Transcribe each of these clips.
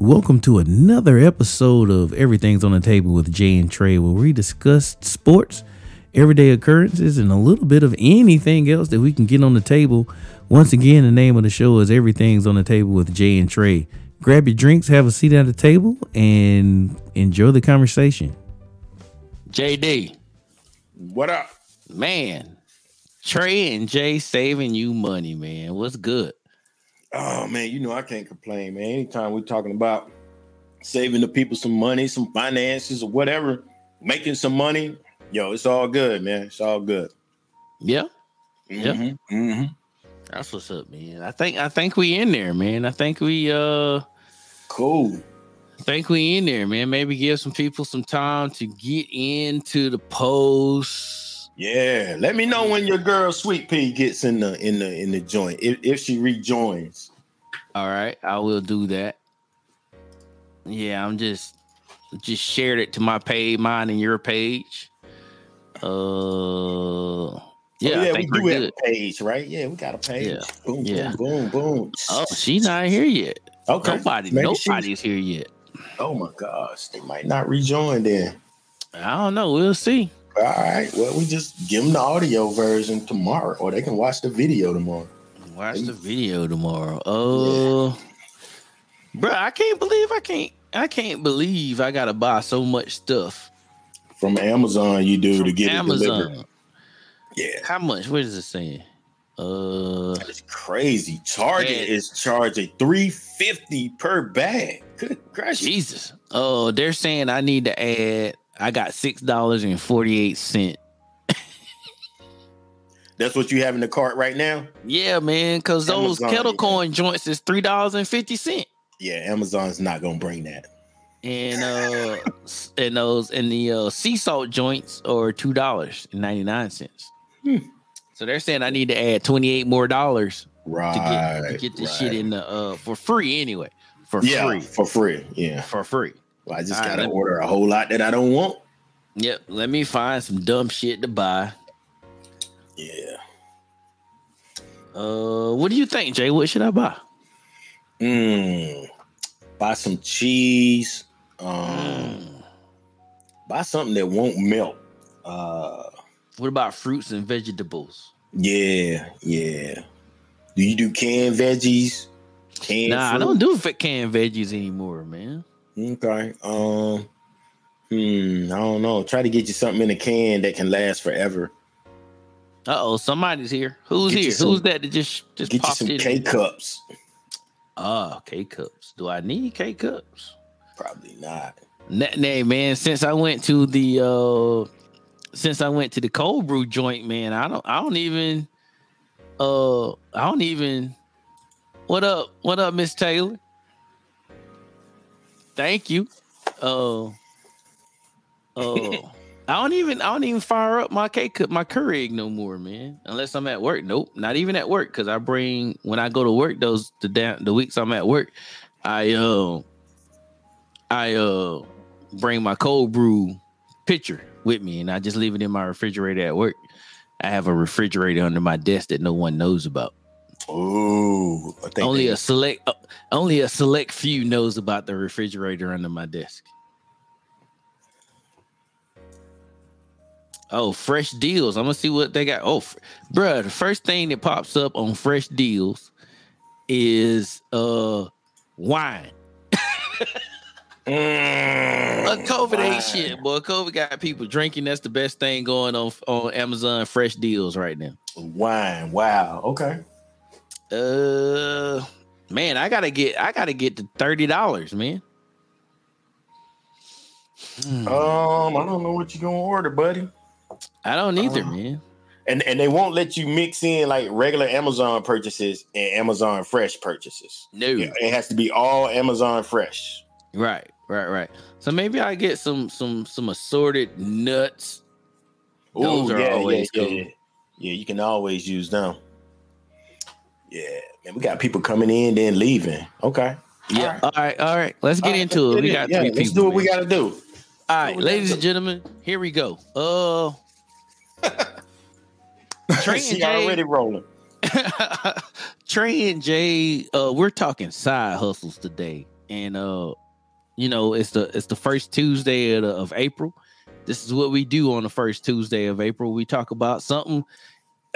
Welcome to another episode of Everything's on the Table with Jay and Trey, where we discuss sports, everyday occurrences, and a little bit of anything else that we can get on the table. Once again, the name of the show is Everything's on the Table with Jay and Trey. Grab your drinks, have a seat at the table, and enjoy the conversation. JD, What up? man, Trey and Jay saving you money, man. What's good? Oh man, you know I can't complain, man. Anytime we're talking about saving the people some money, some finances, or whatever, making some money, yo, it's all good, man. It's all good. Yeah, Yeah. Mhm, mhm. that's what's up, man. I think I think we in there, man. I think we uh Cool. I think we in there, man. Maybe give some people some time to get into the post. Yeah. Let me know when your girl Sweet Pea gets in the in the in the joint. If, if she rejoins. All right, I will do that. Yeah, I'm just just shared it to my page, mine and your page. Uh, yeah, Oh, I we do have a page, right? Yeah, we got a page. Yeah. Boom, Yeah. boom, boom, boom. Oh, she's not here yet. okay. Nobody, Maybe she's- nobody's here yet. Oh my gosh, they might not rejoin then. I don't know. We'll see. All right. Well, we just give them the audio version tomorrow, or they can watch the video tomorrow. Watch the video tomorrow. Uh, bro, I can't believe I can't. I can't believe I gotta buy so much stuff. From Amazon, you do to from get it delivered. Yeah, How much? What is it saying? Uh, it's crazy. Target Man. is charging three fifty per bag. Good gracious. Jesus. Oh, they're saying I need to add. I got six dollars and forty eight cent. That's what you have in the cart right now. Yeah, man, because those kettle corn joints is three dollars and fifty cent. Yeah, Amazon's not gonna bring that. and uh and those and the uh sea salt joints are two dollars and 99 cents Hmm. so they're saying i need to add 28 more dollars to Right. get to get this shit in the uh for free anyway for Yeah, free for free. Yeah. for free Well, I just All right, gotta me- order a whole lot that I don't want. yep let me find some dumb shit to buy Yeah. uh what do you think jay what should i buy Mm. Buy some cheese. Um, Mm. buy something that won't melt. Uh what about fruits and vegetables yeah, yeah. Do you do canned veggies? Canned nah i don't do canned veggies anymore man Okay. Um hmm, I don't know. Try to get you something in a can that can last forever. uh-oh somebody's here who's Get here some- who's that that just just Get you popped some in K cups. Ah, K cups. Do I need K cups? Probably not. Nah, nah, man. Since I went to the uh since I went to the cold brew joint, man, I don't I don't even uh I don't even what up, what up, Miss Taylor? Thank you. Uh uh I don't even I don't even fire up my cup my Keurig no more, man. Unless I'm at work. Nope, not even at work. Cause I bring when I go to work those the da- the weeks I'm at work, I uh I uh bring my cold brew pitcher with me and I just leave it in my refrigerator at work. I have a refrigerator under my desk that no one knows about. Think Only they- a select uh, only a select few knows about the refrigerator under my desk. Oh, fresh deals. I'm gonna see what they got. Oh, f- bruh, the first thing that pops up on fresh deals is uh wine. Mm, COVID ain't wine. shit, boy. COVID got people drinking. That's the best thing going on on Amazon Fresh Deals right now. Wine. Wow. Okay. Uh, man, I gotta get, I gotta get to thirty dollars, man. Hmm. Um, I don't know what you're gonna order, buddy. I don't either, uh, man. And and they won't let you mix in like regular Amazon purchases and Amazon Fresh purchases. No, Yeah, It has to be all Amazon Fresh. right, right, right. So maybe I get some, some, some assorted nuts. Those are always yeah, cool. yeah. Yeah, you can always use them. Yeah, man, we got people coming in then leaving. Okay. Yeah. All right, all right. Let's get All right, into let's it. We get got yeah, three let's people. do what we gotta do. All right, ladies and gentlemen, here we go. Uh, Trey and Jay- already rolling. Trey and Jay, uh, we're talking side hustles today. and uh, you know, it's the it's the first Tuesday of, of April. This is what we do on the first Tuesday of April. We talk about something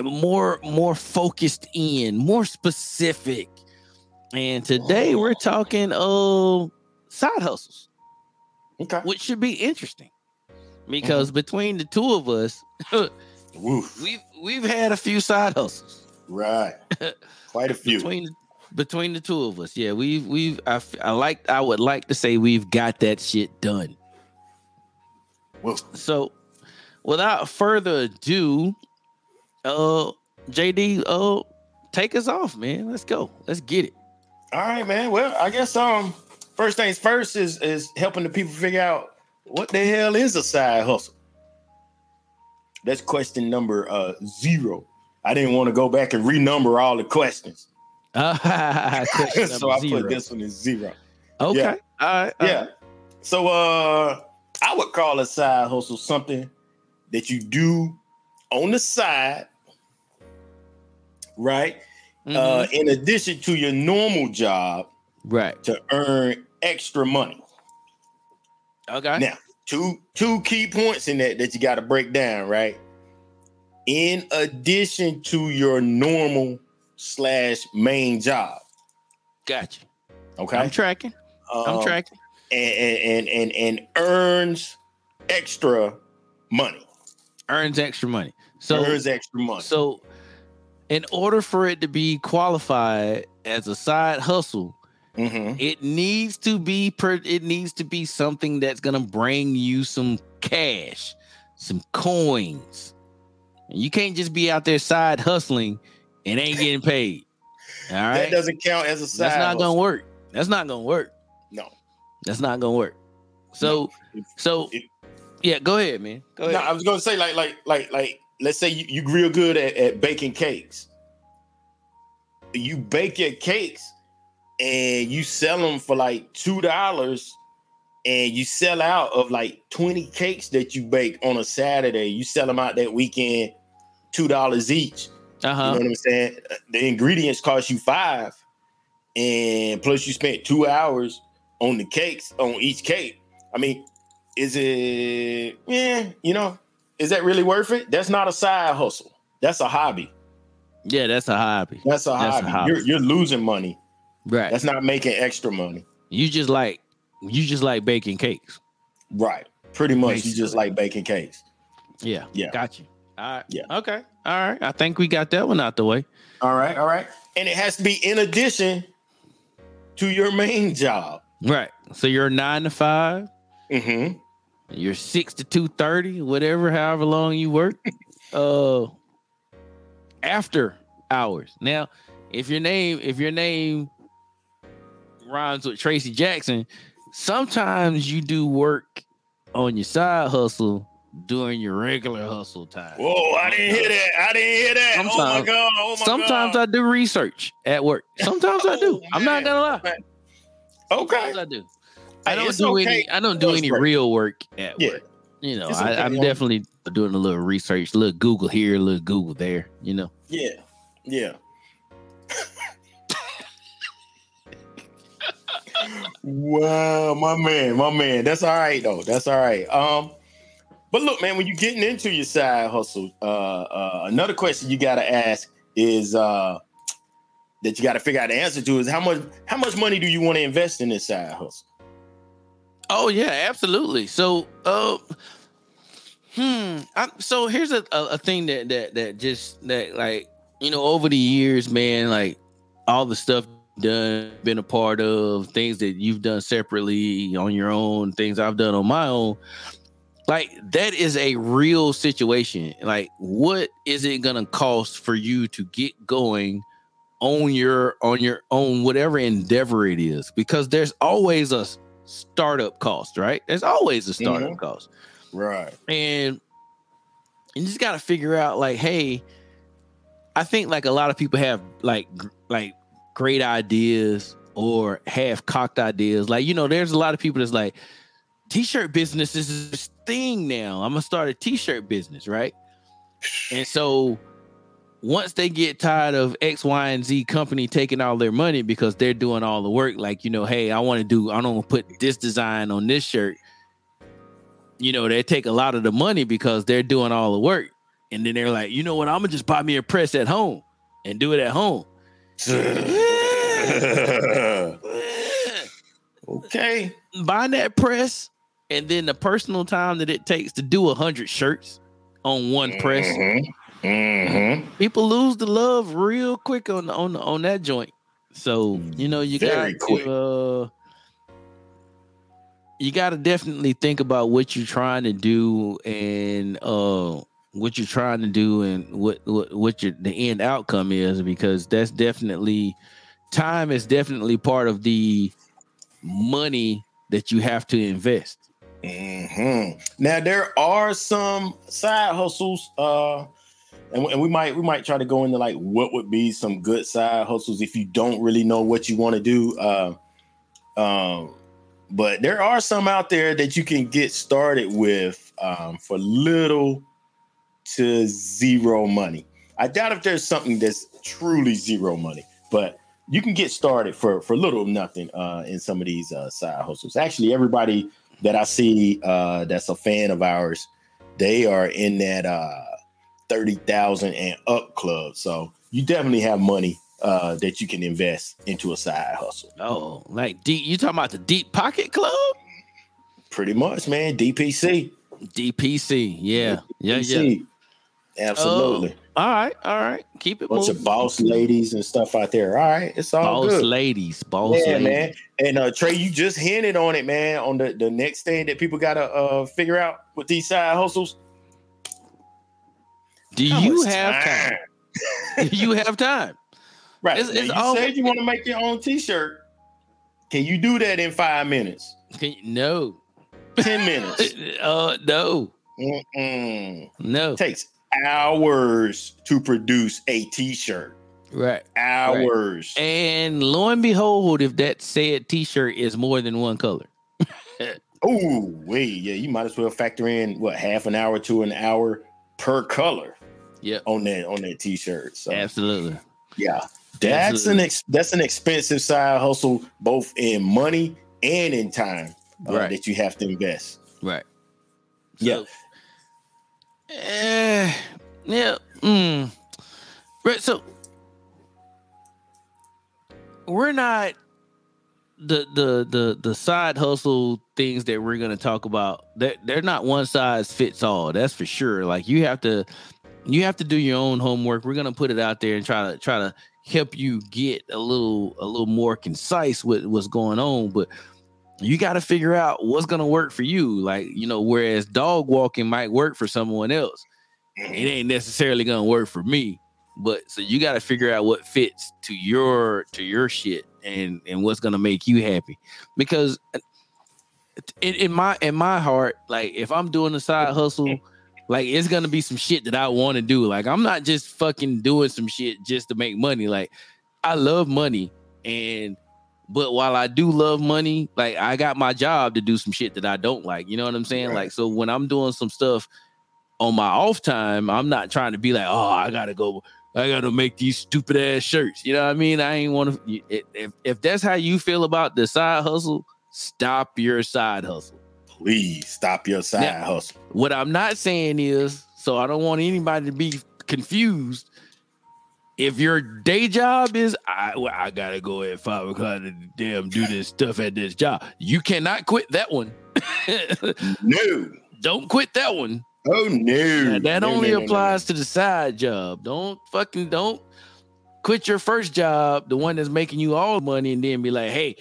more more focused in, more specific. And today we're talking uh side hustles. Okay. Which should be interesting. Because mm-hmm. between the two of us, we've we've had a few side hustles. Right. Quite a few. between between the two of us. Yeah, we've we've I, I like I would like to say we've got that shit done. Well, so without further ado, uh JD, uh take us off, man. Let's go. Let's get it. All right, man. Well, I guess um first things first is is helping the people figure out what the hell is a side hustle. That's question number uh zero. I didn't want to go back and renumber all the questions. Uh, so I zero. put this one as zero. Okay. Yeah. All right. All yeah. Right. So uh I would call a side hustle something that you do on the side, right? Mm-hmm. Uh, in addition to your normal job, right, to earn extra money. Okay. Now, two two key points in that that you got to break down, right? In addition to your normal slash main job. Gotcha. Okay. I'm tracking. Um, I'm tracking. And, and and and earns extra money. Earns extra money. So earns extra money. So in order for it to be qualified as a side hustle, mm-hmm. it needs to be per, it needs to be something that's gonna bring you some cash, some coins. And you can't just be out there side hustling and ain't getting paid. All right. That doesn't count as a side. That's not hustle. gonna work. That's not gonna work. No. That's not gonna work. So no. so if, yeah, go ahead, man. Go ahead. No, I was gonna say like like like like let's say you, you real good at, at baking cakes. You bake your cakes and you sell them for like two dollars and you sell out of like 20 cakes that you bake on a Saturday. You sell them out that weekend, two dollars each. Uh-huh. You know what I'm saying? The ingredients cost you five, and plus you spent two hours on the cakes on each cake. I mean, is it? Yeah, you know, is that really worth it? That's not a side hustle. That's a hobby. Yeah, that's a hobby. That's a, that's hobby. a hobby. You're, you're losing money. Right. That's not making extra money. You just like you just like baking cakes. Right. Pretty much Basically. you just like baking cakes. Yeah. Yeah. Got you. All right. Yeah. Okay. All right. I think we got that one out the way. All right. All right. And it has to be in addition to your main job. Right. So you're nine to 5 Mm-hmm. You're six to two thirty, whatever, however long you work. uh after hours. Now, if your name, if your name rhymes with Tracy Jackson, sometimes you do work on your side hustle during your regular hustle time. Whoa, I didn't hear that. I didn't hear that. Sometimes, oh my god. Oh my sometimes god. I do research at work. Sometimes I do. Oh, I'm not gonna lie. Okay. Sometimes I do. I don't do okay. any I don't do any real work at yeah. work. You know, okay. I, am definitely doing a little research, a little Google here, a little Google there, you know. Yeah. Yeah. wow, my man, my man. That's all right though. That's all right. Um, but look, man, when you're getting into your side hustle, uh, uh, another question you got to ask is uh, that you got to figure out the answer to is how much how much money do you want to invest in this side hustle? Oh yeah, absolutely. So, uh, hmm. I, so here's a, a, a thing that that that just that like you know over the years, man, like all the stuff done, been a part of, things that you've done separately on your own, things I've done on my own like that is a real situation like what is it gonna cost for you to get going on your on your own whatever endeavor it is because there's always a startup cost right there's always a startup mm-hmm. cost right and you just got to figure out like hey i think like a lot of people have like like great ideas or half cocked ideas like you know there's a lot of people that's like t-shirt business is this thing now. I'm gonna start a t-shirt business, right? And so once they get tired of X, Y, and Z company taking all their money because they're doing all the work, like you know, hey, I want to do, I don't want to put this design on this shirt. You know, they take a lot of the money because they're doing all the work, and then they're like, you know what, I'm gonna just buy me a press at home and do it at home. okay. Buy that press, and then the personal time that it takes to do a hundred shirts on one press. Mm-hmm. Mhm. Mhm. people lose the love real quick on on on that joint. So you know you got to uh, you got to definitely think about what you're trying to do and uh what you're trying to do and what what what your the end outcome is because that's definitely time is definitely part of the money that you have to invest. Mhm. Now there are some side hustles, uh, and, and we might we might try to go into like what would be some good side hustles if you don't really know what you want to do. Uh, um, but there are some out there that you can get started with um, for little to zero money. I doubt if there's something that's truly zero money, but you can get started for for little or nothing uh, in some of these uh, side hustles. Actually, everybody that I see uh, that's a fan of ours, they are in that uh, thirty thousand and up club. So you definitely have money uh, that you can invest into a side hustle. Oh, like deep you talking about the deep pocket club? Pretty much, man. DPC. DPC. Yeah. Yeah, yeah. DPC. Absolutely. All right, all right. Keep it Bunch moving. of boss ladies and stuff out there. All right, it's all boss good. ladies, boss yeah, ladies. man. And uh, Trey, you just hinted on it, man. On the the next thing that people gotta uh, figure out with these side hustles. Do How you have time? Do you have time? Right. It's- it's you all- said you want to make your own T-shirt. Can you do that in five minutes? Can you, no. Ten minutes? Uh no. Mm-mm. No. Takes hours to produce a T-shirt. Right. Hours. And lo and behold, if that said t-shirt is more than one color. Oh, wait, yeah. You might as well factor in what half an hour to an hour per color Yep. on that on that T-shirt. So Absolutely. Yeah, that's Absolutely. an ex- that's an expensive side hustle, both in money and in time uh, Right. that you have to invest. Right. Yeah. Eh, yeah. Mm. Right. So we're not the the the the side hustle things that we're gonna talk about. That they're, they're not one size fits all. That's for sure. Like you have to you have to do your own homework. We're gonna put it out there and try to try to help you get a little a little more concise with what's going on. But you got to figure out what's gonna work for you. Like you know, whereas dog walking might work for someone else, it mm-hmm. ain't necessarily gonna work for me. But so you got to figure out what fits to your to your shit and and what's gonna make you happy. Because uh, in, in my in my heart, like if I'm doing a side hustle, like it's gonna be some shit that I want to do. Like I'm not just fucking doing some shit just to make money. Like I love money, and but while I do love money, like I got my job to do some shit that I don't like. You know what I'm saying? Right. Like so when I'm doing some stuff on my off time, I'm not trying to be like, oh, I gotta go. I gotta make these stupid ass shirts. You know what I mean? I ain't want to. If if that's how you feel about the side hustle, stop your side hustle. Please stop your side Now- hustle. What I'm not saying is, so I don't want anybody to be confused. If your day job is, I well, I gotta go at five o'clock and damn do this stuff at this job, you cannot quit that one. No. don't quit that one. Oh no. Now, that No, only no, no, applies to the side job. Don't fucking don't quit your first job, the one that's making you all the money, and then be like, hey,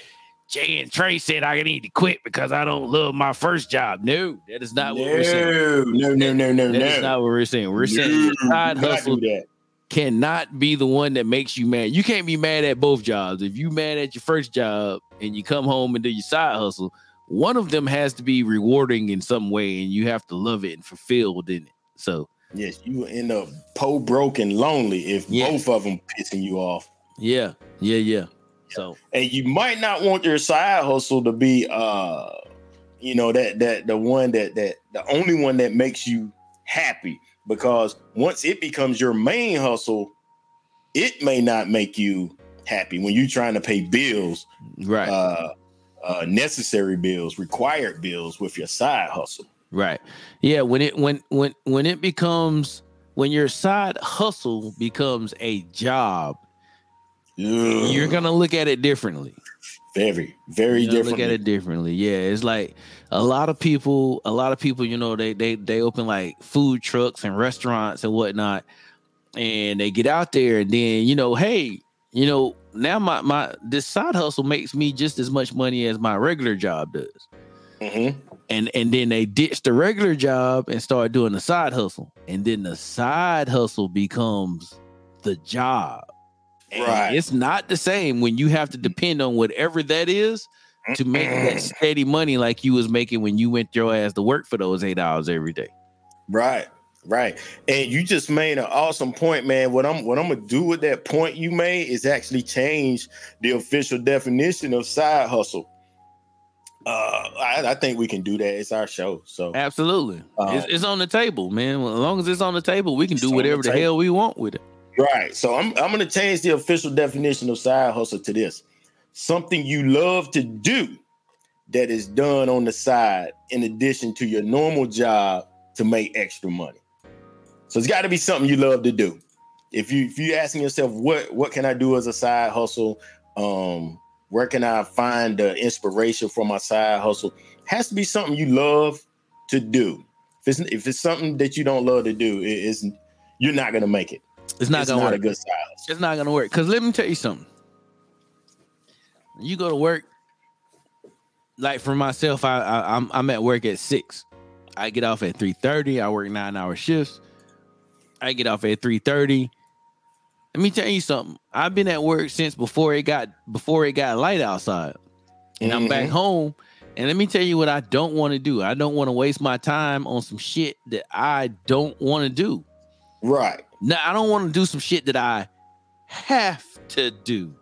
Jay and Trey said I need to quit because I don't love my first job. No, that is not no. what we're saying. No, no, no, no, That no. is not what we're saying. We're saying No, your side hustle that. cannot be the one that makes you mad. You can't be mad at both jobs. If you mad at your first job and you come home and do your side hustle, one of them has to be rewarding in some way, and you have to love it and fulfilled in it. So Yes, you will end up po broke and lonely if Yeah. both of them pissing you off. yeah, yeah, yeah. So and you might not want your side hustle to be uh you know that that the one that that the only one that makes you happy because once it becomes your main hustle, it may not make you happy when you're trying to pay bills, Right. uh, uh, necessary bills, required bills with your side hustle. Right. Yeah, when it when when when it becomes when your side hustle becomes a job, you're gonna look at it differently. very, very different. Look at it differently. Yeah, it's like a lot of people. A lot of people, you know, they they they open like food trucks and restaurants and whatnot, and they get out there and then you know, hey, you know, now my my this side hustle makes me just as much money as my regular job does. Mhm. and and then they ditch the regular job and start doing the side hustle and then the side hustle becomes the job And Right. it's not the same when you have to depend on whatever that is to make that steady money like you was making when you went your ass to work for those eight hours every day Right, right. And you just made an awesome point, man. What I'm what I'm gonna do with that point you made is actually change the official definition of side hustle. Uh, I, I think we can do that. It's our show, so absolutely Uh, it's, it's on the table man as long as it's on the table we can do on the whatever the, hell we want with it right. So I'm I'm gonna change the official definition of side hustle to this: something you love to do that is done on the side in addition to your normal job to make extra money. So it's got to be something you love to do. If you if you asking yourself what what can I do as a side hustle, um, where can I find the inspiration for my side hustle? Has to be something you love to do. If it's if it's something that you don't love to do, it is you're not gonna make it. It's not it's gonna not work a good hustle. It's not gonna work. Cause let me tell you something. You go to work. Like for myself, I, I I'm I'm at work at six. I get off at three thirty. I work nine hour shifts. I get off at three thirty. Let me tell you something. I've been at work since before it got before it got light outside, and I'm back Mhm. home. And let me tell you what I don't want to do. I don't want to waste my time on some shit that I don't want to do. Right. No, I don't want to do some shit that I have to do.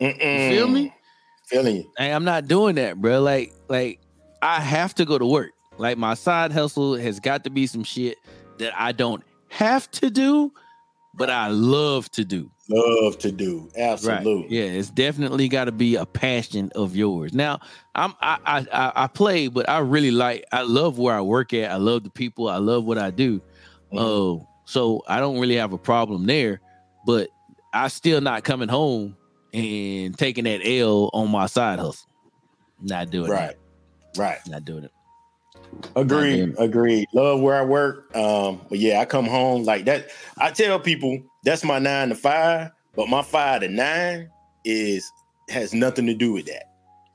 You feel me? Feeling you. Hey, I'm not doing that, bro. Like, like I have to go to work. Like my side hustle has got to be some shit that I don't have to do, but I love to do. Love to do. Right. Absolutely. Yeah, it's definitely got to be a passion of yours. Now, I'm I, I I play, but I really like I love where I work at. I love the people. I love what I do. Mhm. Oh, so I don't really have a problem there, but I still not coming home and taking that L on my side hustle. Not doing it. right. Right. Not doing it. Agreed. Not Agreed. Love where I work. Um, but yeah, I come home like that. I tell people that's my nine to five, but my five to nine is has nothing to do with that.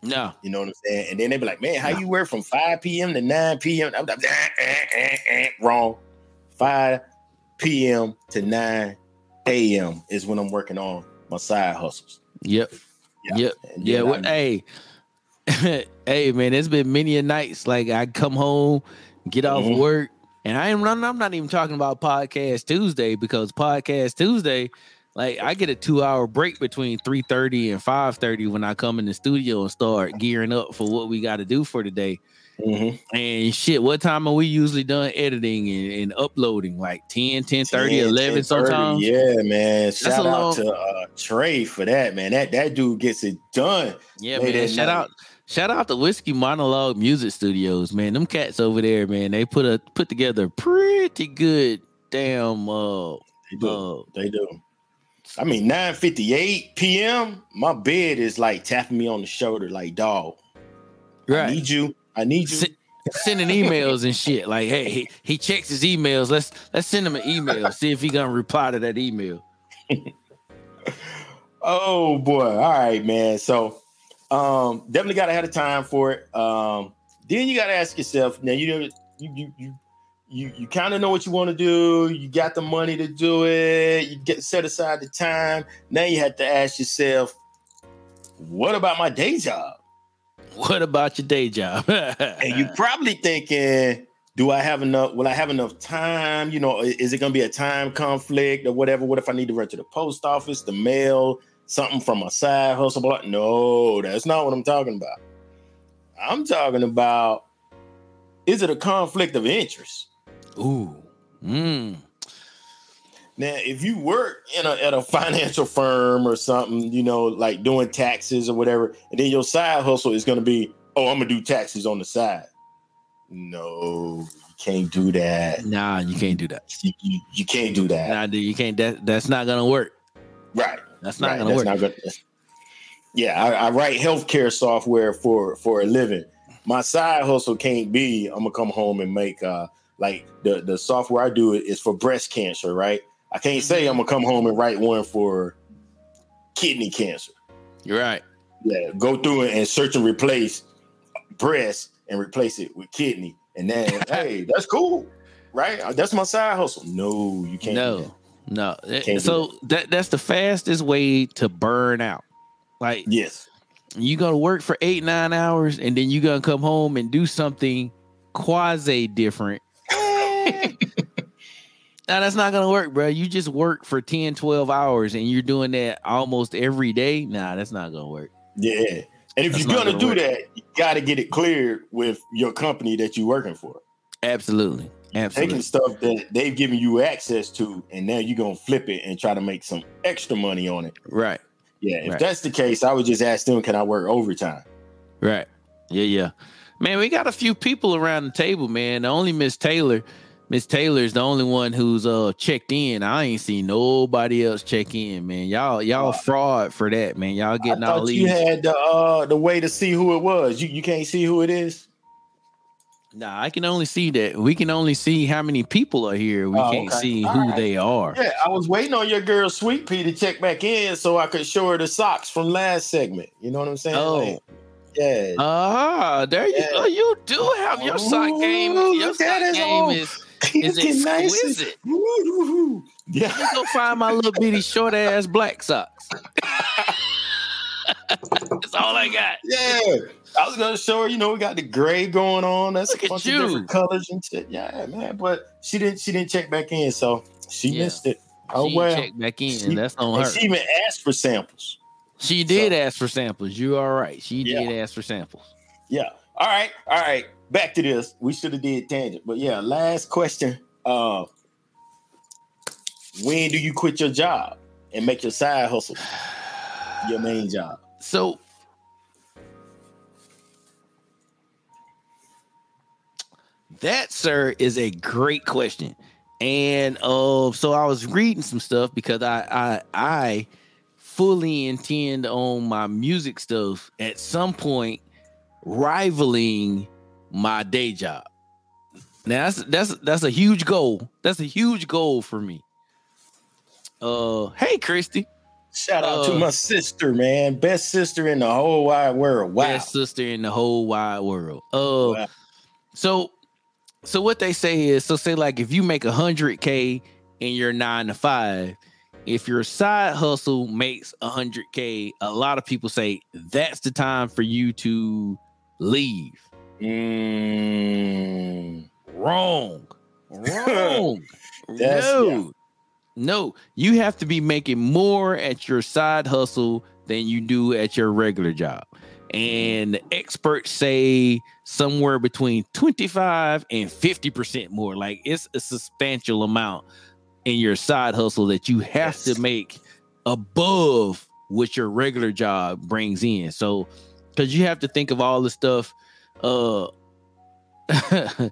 No. You know what I'm saying? And then they be like, man, how you work from 5 p.m. to 9 p.m.? I'm like, eh, eh, eh, eh, wrong. 5 p.m. to 9 a.m. is when I'm working on my side hustles. Yep. Yeah. Yep. And Yeah. What, hey, hey, man, it's been many a nights like I come home, get off Mhm. work, and I ain't I'm not even talking about podcast Tuesday because podcast Tuesday, like I get a two hour break between 3:30 and 5:30 when I come in the studio and start gearing up for what we got to do for today. Mhm. And shit, what time are we usually done editing and, and uploading? Like 10, 10 30, 10, 11 10:30. sometimes? Yeah, man. Shout a out long- to uh, Trey for that, man. That that dude gets it done. Yeah, man. Shout night. out, shout out to Whiskey Monologue Music Studios, man. Them cats over there, man. They put a put together a pretty good damn uh They do. uh they do. I mean, 9:58 p.m. My bed is like tapping me on the shoulder, like, dog. I need you. I need you. Se- sending emails and shit. Like, hey, he, he checks his emails. Let's let's send him an email. See if he gonna reply to that email. Oh boy. All right, man. So um definitely gotta have a time for it. Um then you gotta ask yourself, now you know you you you you, you kind of know what you want to do, you got the money to do it, you get set aside the time. Now you have to ask yourself, what about my day job? What about your day job? And you're probably thinking, do I have enough? Will I have enough time? You know, is it going to be a time conflict or whatever? What if I need to run to the post office, the mail, something from my side hustle? Blah. No, that's not what I'm talking about. I'm talking about, is it a conflict of interest? Ooh. Mm. Now, if you work in a at a financial firm or something, you know, like doing taxes or whatever, and then your side hustle is going to be, oh, I'm gonna do taxes on the side. No, you can't do that. Nah, you can't do that. You, you, you can't do that. Nah, dude, you can't. That that's not gonna work. Right. That's not right. gonna That's work. not gonna- yeah, I, I write healthcare software for for a living. My side hustle can't be I'm gonna come home and make uh like the the software I do is for breast cancer, right? I can't say I'm gonna come home and write one for kidney cancer. You're right. Yeah, go through it and search and replace breast and replace it with kidney, and then hey, that's cool, right? That's my side hustle. No, you can't. No, no. Can't so that that's the fastest way to burn out. Like Yes. you gonna work for eight nine hours and then you gonna come home and do something quasi different. Now that's not gonna work, bro. You just work for 10, 12 hours and you're doing that almost every day. Nah, that's not gonna work. Yeah. And if That's you're gonna, gonna do work. that, you got to get it cleared with your company that you're working for. Absolutely. Absolutely. Taking stuff that they've given you access to, and now you're gonna flip it and try to make some extra money on it. Right. Yeah, if Right. that's the case, I would just ask them, can I work overtime? Right. Yeah, yeah. Man, we got a few people around the table, man. The only Miss Taylor, Miss Taylor is the only one who's uh checked in. I ain't seen nobody else check in, man. Y'all, y'all fraud for that, man. Y'all I getting all thought you had the uh the way to see who it was. You you can't see who it is. Nah, I can only see that. We can only see how many people are here. We Oh, can't okay. see All who right. they are. Yeah, I was waiting on your girl Sweet Pea to check back in so I could show her the socks from last segment. You know what I'm saying? Oh. Like, yeah. Ah, there you go. You do have your sock game. Your sock game is is Looking nice. exquisite. Woo-hoo-hoo. Yeah. Let me go find my little bitty short ass black socks. That's all I got. Yeah, I was gonna show her. You know, we got the gray going on. That's Look a at bunch of different colors and shit. Yeah, man. But she didn't. She didn't check back in, so she Yeah. missed it. Oh she well. checked back in. She- That's on her. she even asked for samples. She did So- ask for samples. You are right. She Yeah. did ask for samples. Yeah. All right. All right. Back to this. We should have did tangent, but yeah. Last question. Uh, when do you quit your job and make your side hustle your main job? So that, sir, is a great question. And uh, so I was reading some stuff because I I I fully intend on my music stuff at some point rivaling my day job. Now that's that's that's a huge goal. That's a huge goal for me. Uh, hey Christy, Shout out Uh, to my sister, man. Best sister in the whole wide world. Wow. best sister in the whole wide world. Uh, Wow. so so what they say is so say like if you make a hundred k in your nine to five, if your side hustle makes a hundred k, a lot of people say that's the time for you to leave. Mm. Wrong. Wrong. No. yeah. No, you have to be making more at your side hustle than you do at your regular job. And experts say somewhere between 25 and 50% more. Like it's a substantial amount in your side hustle that you have Yes. to make above what your regular job brings in. So, because you have to think of all the stuff, uh,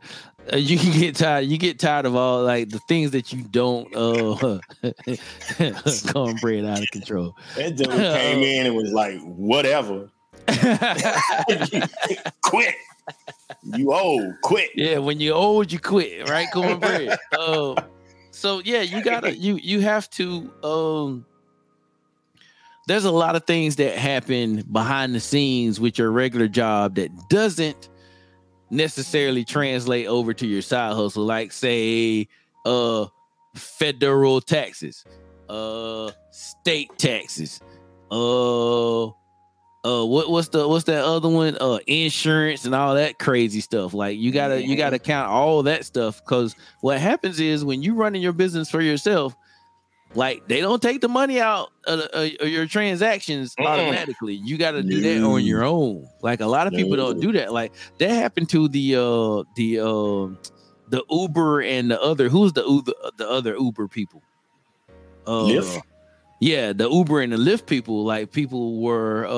you can get tired. You get tired of all like the things that you don't. Uh, cornbread out of control. That dude came in and was like, whatever. quit. You old, quit. yeah, when you're old, you quit, right? Cornbread. um, so yeah, you gotta you you have to. Um, there's a lot of things that happen behind the scenes with your regular job that doesn't necessarily translate over to your side hustle. Like say, uh, federal taxes, uh, state taxes, uh, uh, what what's the what's that other one? Uh, insurance and all that crazy stuff. Like you gotta you gotta count all that stuff because what happens is when you running your business for yourself, like they don't take the money out of, of- of your transactions Mm-mm. automatically. You got to do that on your own. Like a lot of people don't do that. Like that happened to the uh the um the Uber and the other who's the Uber the other Uber people? Uh, Lyft? Yeah, the Uber and the Lyft people, like people were. Uh,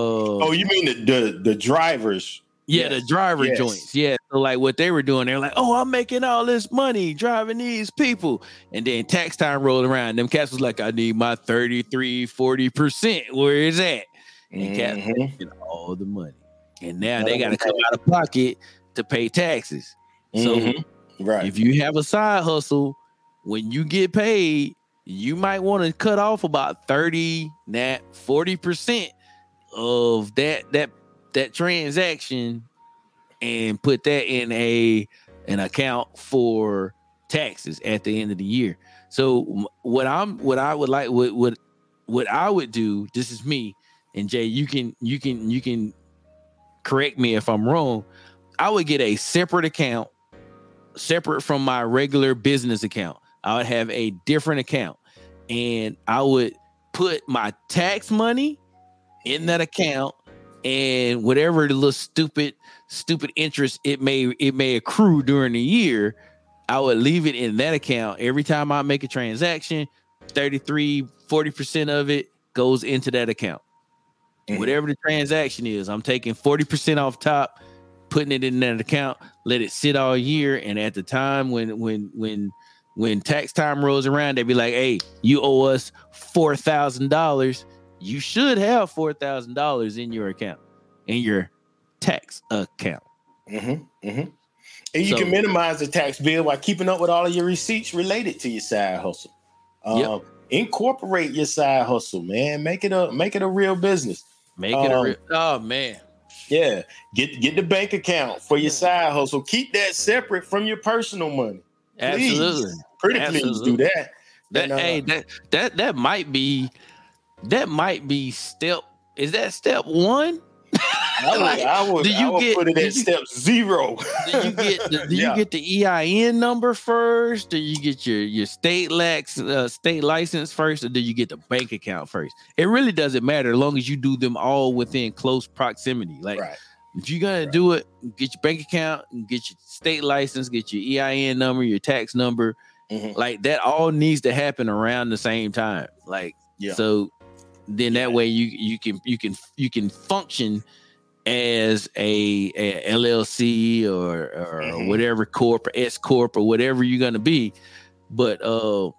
Oh, you mean the the, the drivers? Yeah, the driver yes. joints. Yeah, so like what they were doing, they're like, "Oh, I'm making all this money driving these people," and then tax time rolled around. Them cats was like, "I need my 33, 40 percent. Where is that?" And cats Mhm. making all the money, and now they got to come out of pocket to pay taxes. So Mhm. right. if you have a side hustle, when you get paid, you might want to cut off about 30, that 40% of that that that transaction and put that in a an account for taxes at the end of the year. So what I'm what I would like what what what I would do, this is me, and Jay, you can you can you can correct me if I'm wrong. I would get a separate account separate from my regular business account. I would have a different account and I would put my tax money in that account and whatever the little stupid stupid interest it may it may accrue during the year, I would leave it in that account. Every time I make a transaction, 33 40% of it goes into that account. Mhm. Whatever the transaction is, I'm taking 40% off top, putting it in that account, let it sit all year. And at the time when when when when tax time rolls around, they'd be like, hey, you owe us four thousand dollars. You should have four thousand dollars in your account, in your tax account. Mm-hmm, mm-hmm. And you So- can minimize the tax bill by keeping up with all of your receipts related to your side hustle. Um, Yep. Incorporate your side hustle, man. Make it a make it a real business. Make it a Um, real oh man. Yeah, get get the bank account for your side hustle. Keep that separate from your personal money. Please. Absolutely. Pretty please do that. That And, uh, hey, that that that might be that might be step. Is that step one? I would, Like, I would, do you would get- put it at you- step zero. Do you get the, do Yeah. you get the EIN number first? Do you get your your state lax uh, state license first, or do you get the bank account first? It really doesn't matter as long as you do them all within close proximity. Like right. if you're gonna Right. do it, get your bank account, get your state license, get your EIN number, your tax number. Mhm. Like that all needs to happen around the same time. Like Yeah. so then that way you you can you can you can function as a, a LLC or or Mhm. whatever corp or S corp or whatever you're gonna be, but uh,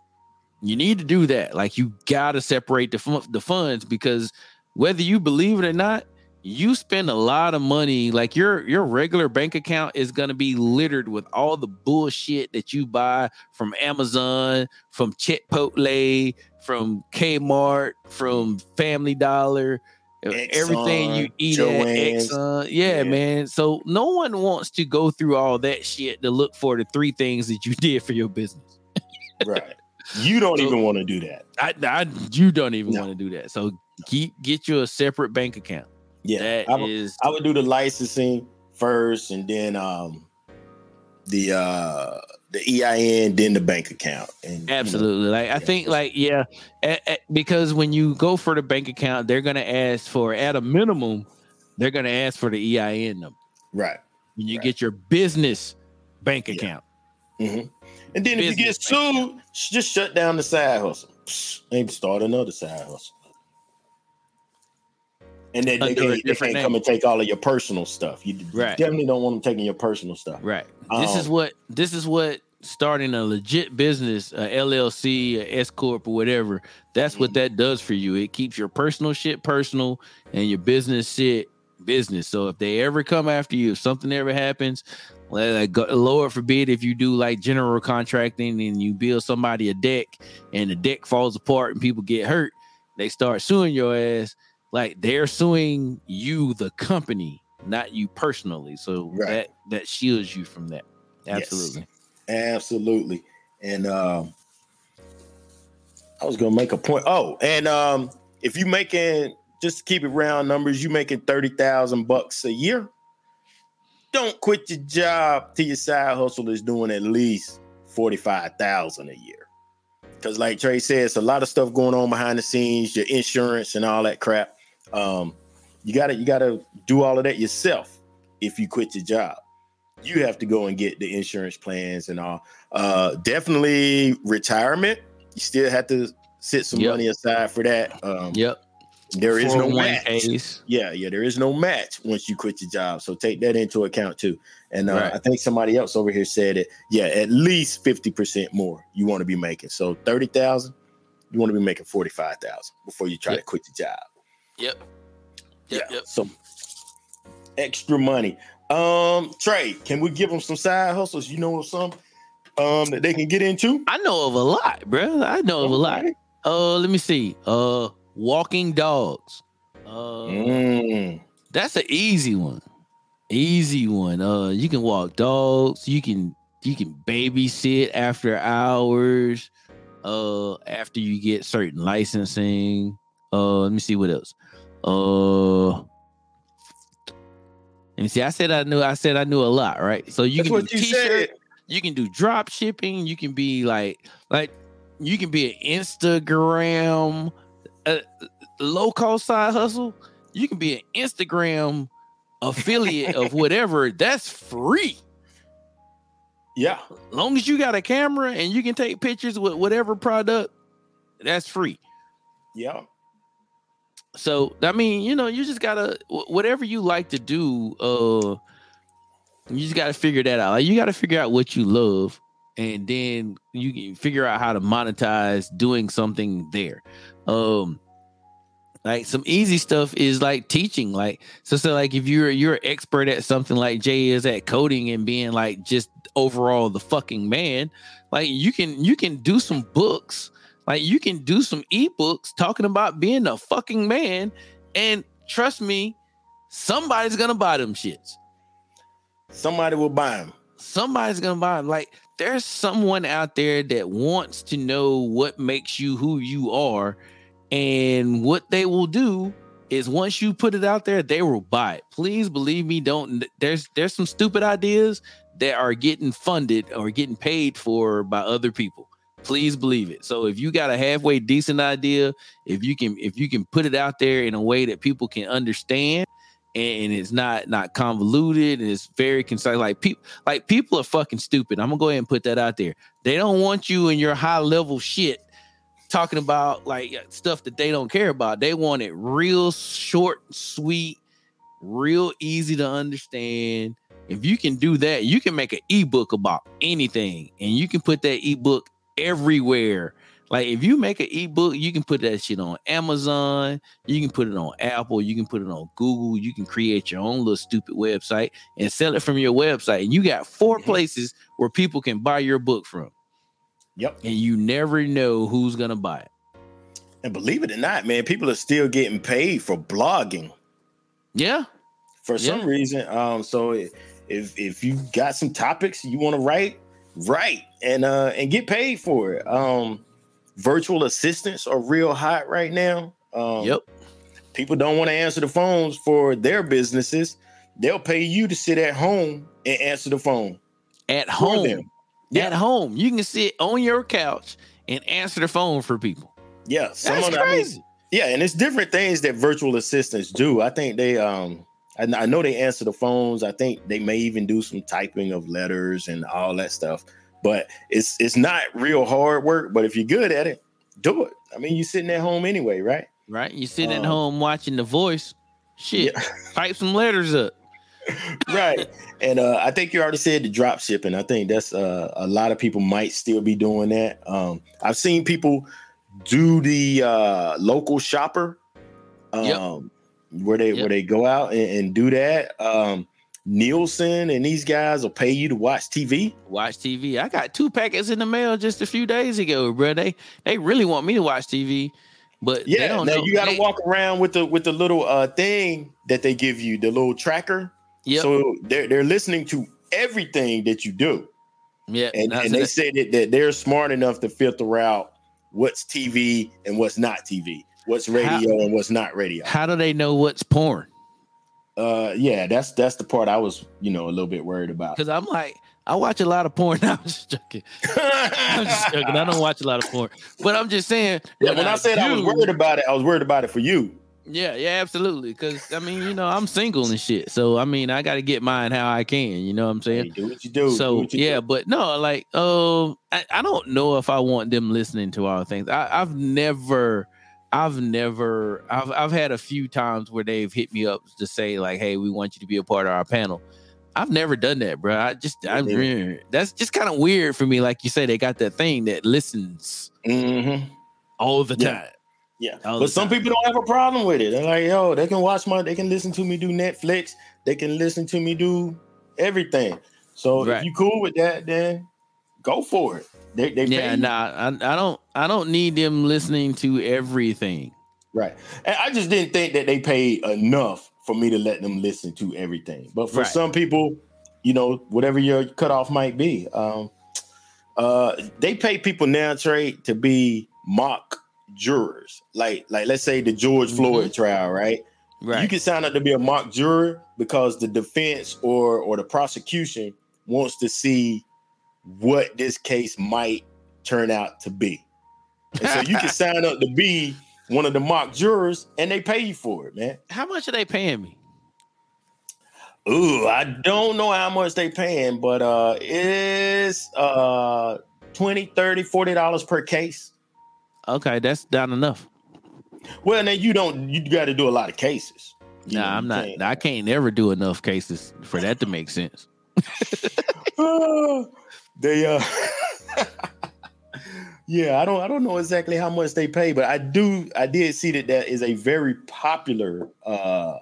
you need to do that. Like you gotta separate the fun- the funds because whether you believe it or not, you spend a lot of money. Like your your regular bank account is gonna be littered with all the bullshit that you buy from Amazon, from Chipotle, from Kmart, from Family Dollar, uh, everything you Exxon, eat at Exxon. Yeah, Yeah. man. So no one wants to go through all that shit to look for the three things that you did for your business. right. You don't So- even want to do that. I, I you don't even No. want to do that. So keep get you a separate bank account. Yeah. That I would- is I would do the licensing first, and then um the uh the EIN, then the bank account. And you know, Absolutely. Like I think like yeah, a- a- because when you go for the bank account, they're gonna ask for at a minimum, they're gonna ask for the EIN number. right. When you Right. get your business bank Yeah. account. hmm And then if you get sued, sh- just shut down the side hustle. Psst, Maybe start another side hustle. And then they can't, they can't come and take all of your personal stuff. You Right. definitely don't want them taking your personal stuff. Right. This is Um, what this is what starting a legit business, a LLC, a S corp, or whatever. That's what Mhm. that does for you. It keeps your personal shit personal and your business shit business. So if they ever come after you, if something ever happens, like, Lord forbid, if you do like general contracting and you build somebody a deck and the deck falls apart and people get hurt, they start suing your ass. Like they're suing you, the company, not you personally. So Right. that that shields you from that. Yes. Absolutely. Absolutely. And um I was gonna make a point. Oh, and um if you making just to keep it round numbers, you making thirty thousand bucks a year. Don't quit your job till your side hustle is doing at least forty-five thousand a year. Cause like Trey says, a lot of stuff going on behind the scenes, your insurance and all that crap. Um, you gotta you gotta do all of that yourself if you quit your job. you have to go and get the insurance plans and all. Uh, definitely retirement. You still have to set some Yep. money aside for that. Um, Yep. There is no 401ks. match. Yeah, yeah, there is no match once you quit your job. So take that into account too. And uh, Right. I think somebody else over here said it. Yeah, at least fifty percent more you want to be making. So thirty thousand, you want to be making forty five thousand before you try Yep. to quit your job. Yep. Yep. yeah, Yep. so extra money. Um, Trey, can we give them some side hustles? You know of some um that they can get into? I know of a lot, bro. I know of a lot. Okay. Uh, let me see. Uh, walking dogs. Uh, Mm, that's an easy one. Easy one. Uh, you can walk dogs. You can you can babysit after hours. Uh, after you get certain licensing. Uh, let me see what else. Uh, and see. I said I knew. I said I knew a lot, right? So you that's can do you t-shirt, said. you can do drop shipping you can be like like you can be an instagram uh, low cost side hustle you can be an instagram affiliate of whatever that's free Yeah, long as you got a camera and you can take pictures with whatever product that's free yeah. So i mean you know you just gotta whatever you like to do uh you just gotta figure that out. Like you gotta figure out what you love and then you can figure out how to monetize doing something there. Um like some easy stuff is like teaching. Like so so like if you're you're an expert at something like jay is at coding and being like just overall the fucking man like you can you can do some books like you can do some ebooks talking about being a fucking man, and trust me, somebody's gonna buy them shits. Somebody will buy them. Somebody's gonna buy them. Like there's someone out there that wants to know what makes you who you are, and what they will do is once you put it out there, they will buy it. Please believe me. Don't there's there's some stupid ideas that are getting funded or getting paid for by other people. Please believe it. So if you got a halfway decent idea, if you can if you can put it out there in a way that people can understand and it's not not convoluted and it's very concise like people like people are fucking stupid. I'm to go ahead and put that out there. They don't want you in your high level shit talking about like stuff that they don't care about. They want it real short, sweet, real easy to understand. If you can do that, you can make an ebook about anything and you can put that ebook everywhere. Like if you make an ebook, you can put that shit on Amazon, you can put it on Apple, you can put it on Google, you can create your own little stupid website and sell it from your website. And you got four Mhm. places where people can buy your book from. Yep. And you never know who's gonna buy it. And believe it or not, man, people are still getting paid for blogging Yeah. for some reason. Um, so if if you got some topics you want to write, write and uh and get paid for it. Um, virtual assistants are real hot right now. Um, Yep. people don't want to answer the phones for their businesses. They'll pay you to sit at home and answer the phone At home. them. At home. You can sit on your couch and answer the phone for people. yeah. That's Someone, I mean, crazy. Yeah, and it's different things that virtual assistants do. I think they um I, I know they answer the phones. I think they may even do some typing of letters and all that stuff. But it's it's not real hard work, but if you're good at it, do it. I mean, you're sitting at home anyway, right? right? You're sitting at Um, home watching the voice. Shit. Yeah. Type some letters up. right. And uh, I think you already said the drop shipping. I think that's uh, a lot of people might still be doing that. Um, I've seen people do the uh, local shopper, um, Yep. Where they Yep. where they go out and, and do that. Um, Nielsen and these guys will pay you to watch TV. Watch TV. I got two packets in the mail just a few days ago, bro. They they really want me to watch TV, but they Yeah, don't now know. you got to walk around with the with the little uh, thing that they give you, the little tracker. Yeah. So they're they're listening to everything that you do. yeah. and, and they say that, that they're smart enough to filter out what's TV and what's not TV, what's radio and what's not radio. How do they know what's porn? Uh, yeah, that's that's the part I was, you know, a little bit worried about. Because I'm like, I watch a lot of porn. I'm just joking. I'm just joking. I don't watch a lot of porn, but I'm just saying. yeah, when I, said I was worried about it, I was worried about it for you. Yeah, yeah, absolutely. Because I mean, you know, I'm single and shit. So I mean, I got to get mine how I can. You know what I'm saying? Hey, do what you do. do so what you yeah, do. but no, like, um, I, I don't know if I want them listening to our things. I, I've never, I've never, I've I've had a few times where they've hit me up to say like, hey, we want you to be a part of our panel. I've never done that, bro. I just, I'm Yeah. that's just kind of weird for me. Like you say, they got that thing that listens Mhm. all the Yeah. time. Yeah, All but some time. people don't have a problem with it. They're like, yo, they can watch my, they can listen to me do Netflix. They can listen to me do everything. So Right. if you cool with that, then go for it. They, they Yeah, nah, I, I don't, I don't need them listening to everything. right. And I just didn't think that they paid enough for me to let them listen to everything. But for Right. some people, you know, whatever your cutoff might be, um, uh, they pay people now Trey to be mock jurors. Like, like let's say the George Mhm. Floyd trial, right? Right. You can sign up to be a mock juror because the defense or or the prosecution wants to see what this case might turn out to be. And so you can sign up to be one of the mock jurors and they pay you for it, man. How much are they paying me? Ooh, I don't know how much they paying, but uh it's uh 20, 30, 40 dollars per case. Okay, that's down enough. Well, then you don't you got to do a lot of cases. You know, Nah, I'm not. can't- I can't never do enough cases for that to make sense. they uh yeah i don't i don't know exactly how much they pay but i do i did see that that is a very popular uh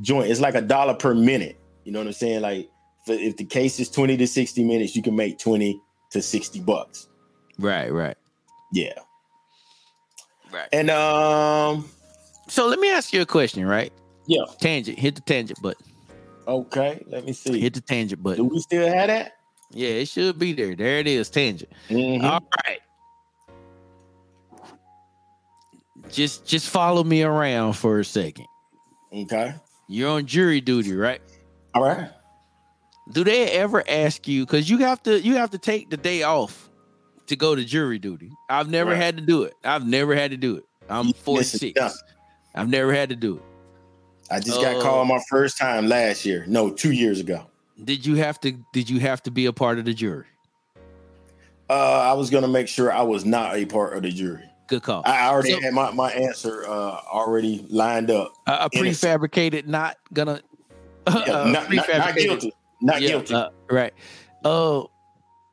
joint it's like a dollar per minute you know what i'm saying like if, if the case is 20 to 60 minutes you can make 20 to 60 bucks Right, right, yeah right. and um So let me ask you a question, right? Yeah. Tangent. Hit the tangent button. okay let me see Hit the tangent button. do we still have that Yeah, it should be there. There it is. Tangent. Mhm. All right. Just just follow me around for a second. okay You're on jury duty, right? all right Do they ever ask you because you have to you have to take the day off to go to jury duty? I've never Right. had to do it. I've never had to do it. I'm Listen, 46. I've never had to do it. i just got Oh. called my first time last year no two years ago Did you have to did you have to be a part of the jury? Uh, I was gonna make sure I was not a part of the jury. Good call. I already So- had my, my answer uh, already lined up. a, a prefabricated, not gonna Yeah, uh, not, not, not guilty. Not Yeah, guilty. uh, right. Oh,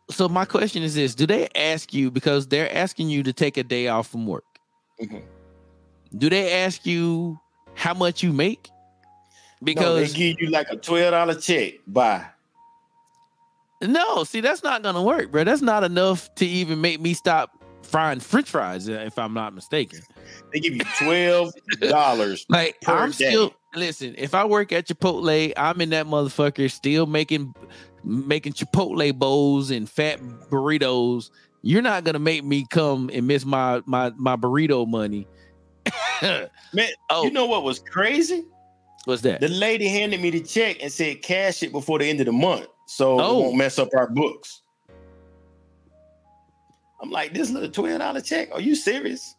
so my question is this: Do they ask you because they're asking you to take a day off from work? Mhm. Do they ask you how much you make? No, Because they give you like a twelve dollar check. Bye. no, see, that's not gonna work, bro. That's not enough to even make me stop frying French fries, uh, if I'm not mistaken. They give you twelve dollars. Like I'm day. still listen. If I work at Chipotle, I'm in that motherfucker still making making Chipotle bowls and fat burritos. You're not gonna make me come and miss my my my burrito money. Man, oh, you know what was crazy? What's that? The lady handed me the check and said cash it before the end of the month, so Oh. it won't mess up our books. I'm like, this little twelve dollar check? Are you serious?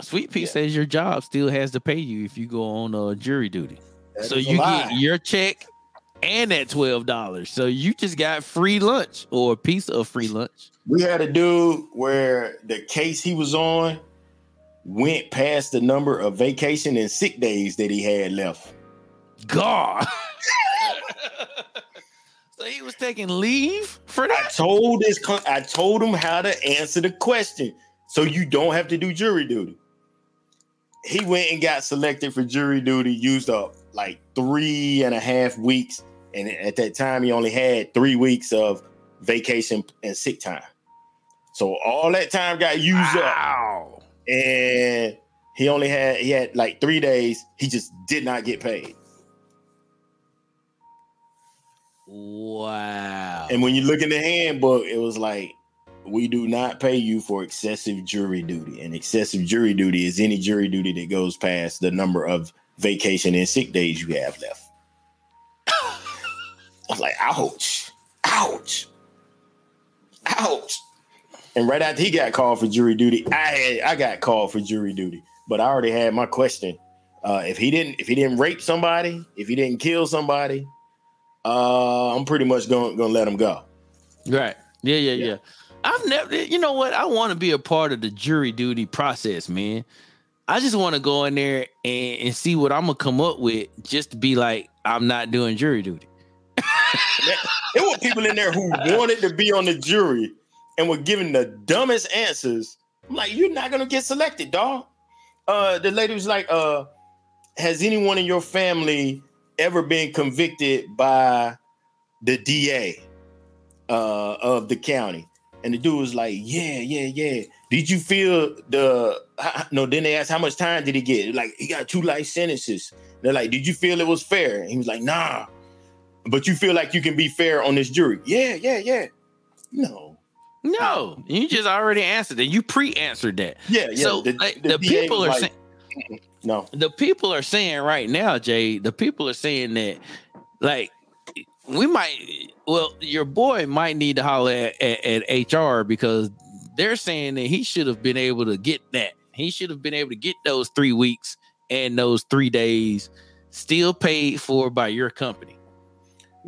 Sweet Pea Yeah. says your job still has to pay you if you go on uh, jury duty. That so you get your check and that twelve dollars. So you just got free lunch or a piece of free lunch. We had a dude where the case he was on went past the number of vacation and sick days that he had left. God. so he was taking leave for that. I that. told this, co- I told him how to answer the question, so you don't have to do jury duty. He went and got selected for jury duty, used up like three and a half weeks, and at that time he only had three weeks of vacation and sick time. So all that time got used up. And he only had he had like three days. He just did not get paid. Wow. And when you look in the handbook, it was like, we do not pay you for excessive jury duty. And excessive jury duty is any jury duty that goes past the number of vacation and sick days you have left. I was like, ouch, ouch, ouch. And right after he got called for jury duty, I had, I got called for jury duty. but I already had my question. Uh, if he didn't, if he didn't rape somebody, if he didn't kill somebody, uh, I'm pretty much going gonna let him go. Right. Yeah, yeah, Yeah. yeah. I've never, you know what? I want to be a part of the jury duty process, man. I just want to go in there and, and see what I'm gonna come up with, just to be like, I'm not doing jury duty. There were people in there who wanted to be on the jury and were giving the dumbest answers. I'm like, you're not gonna get selected, dog. Uh, the lady was like, uh, has anyone in your family ever been convicted by the DA uh, of the county? And the dude was like, yeah, yeah, yeah. Did you feel the no? Then they asked how much time did he get? Like he got two life sentences. They're like, did you feel it was fair? And he was like, nah. But you feel like you can be fair on this jury? Yeah, yeah, yeah. No. No, you just already answered that. You pre-answered that. Yeah, yeah. so like, the, DA people are like, saying no. the people are saying right now, Jay. The people are saying that like we might. Well, your boy might need to holler at, at, at HR because they're saying that he should have been able to get that. He should have been able to get those three weeks and those three days still paid for by your company.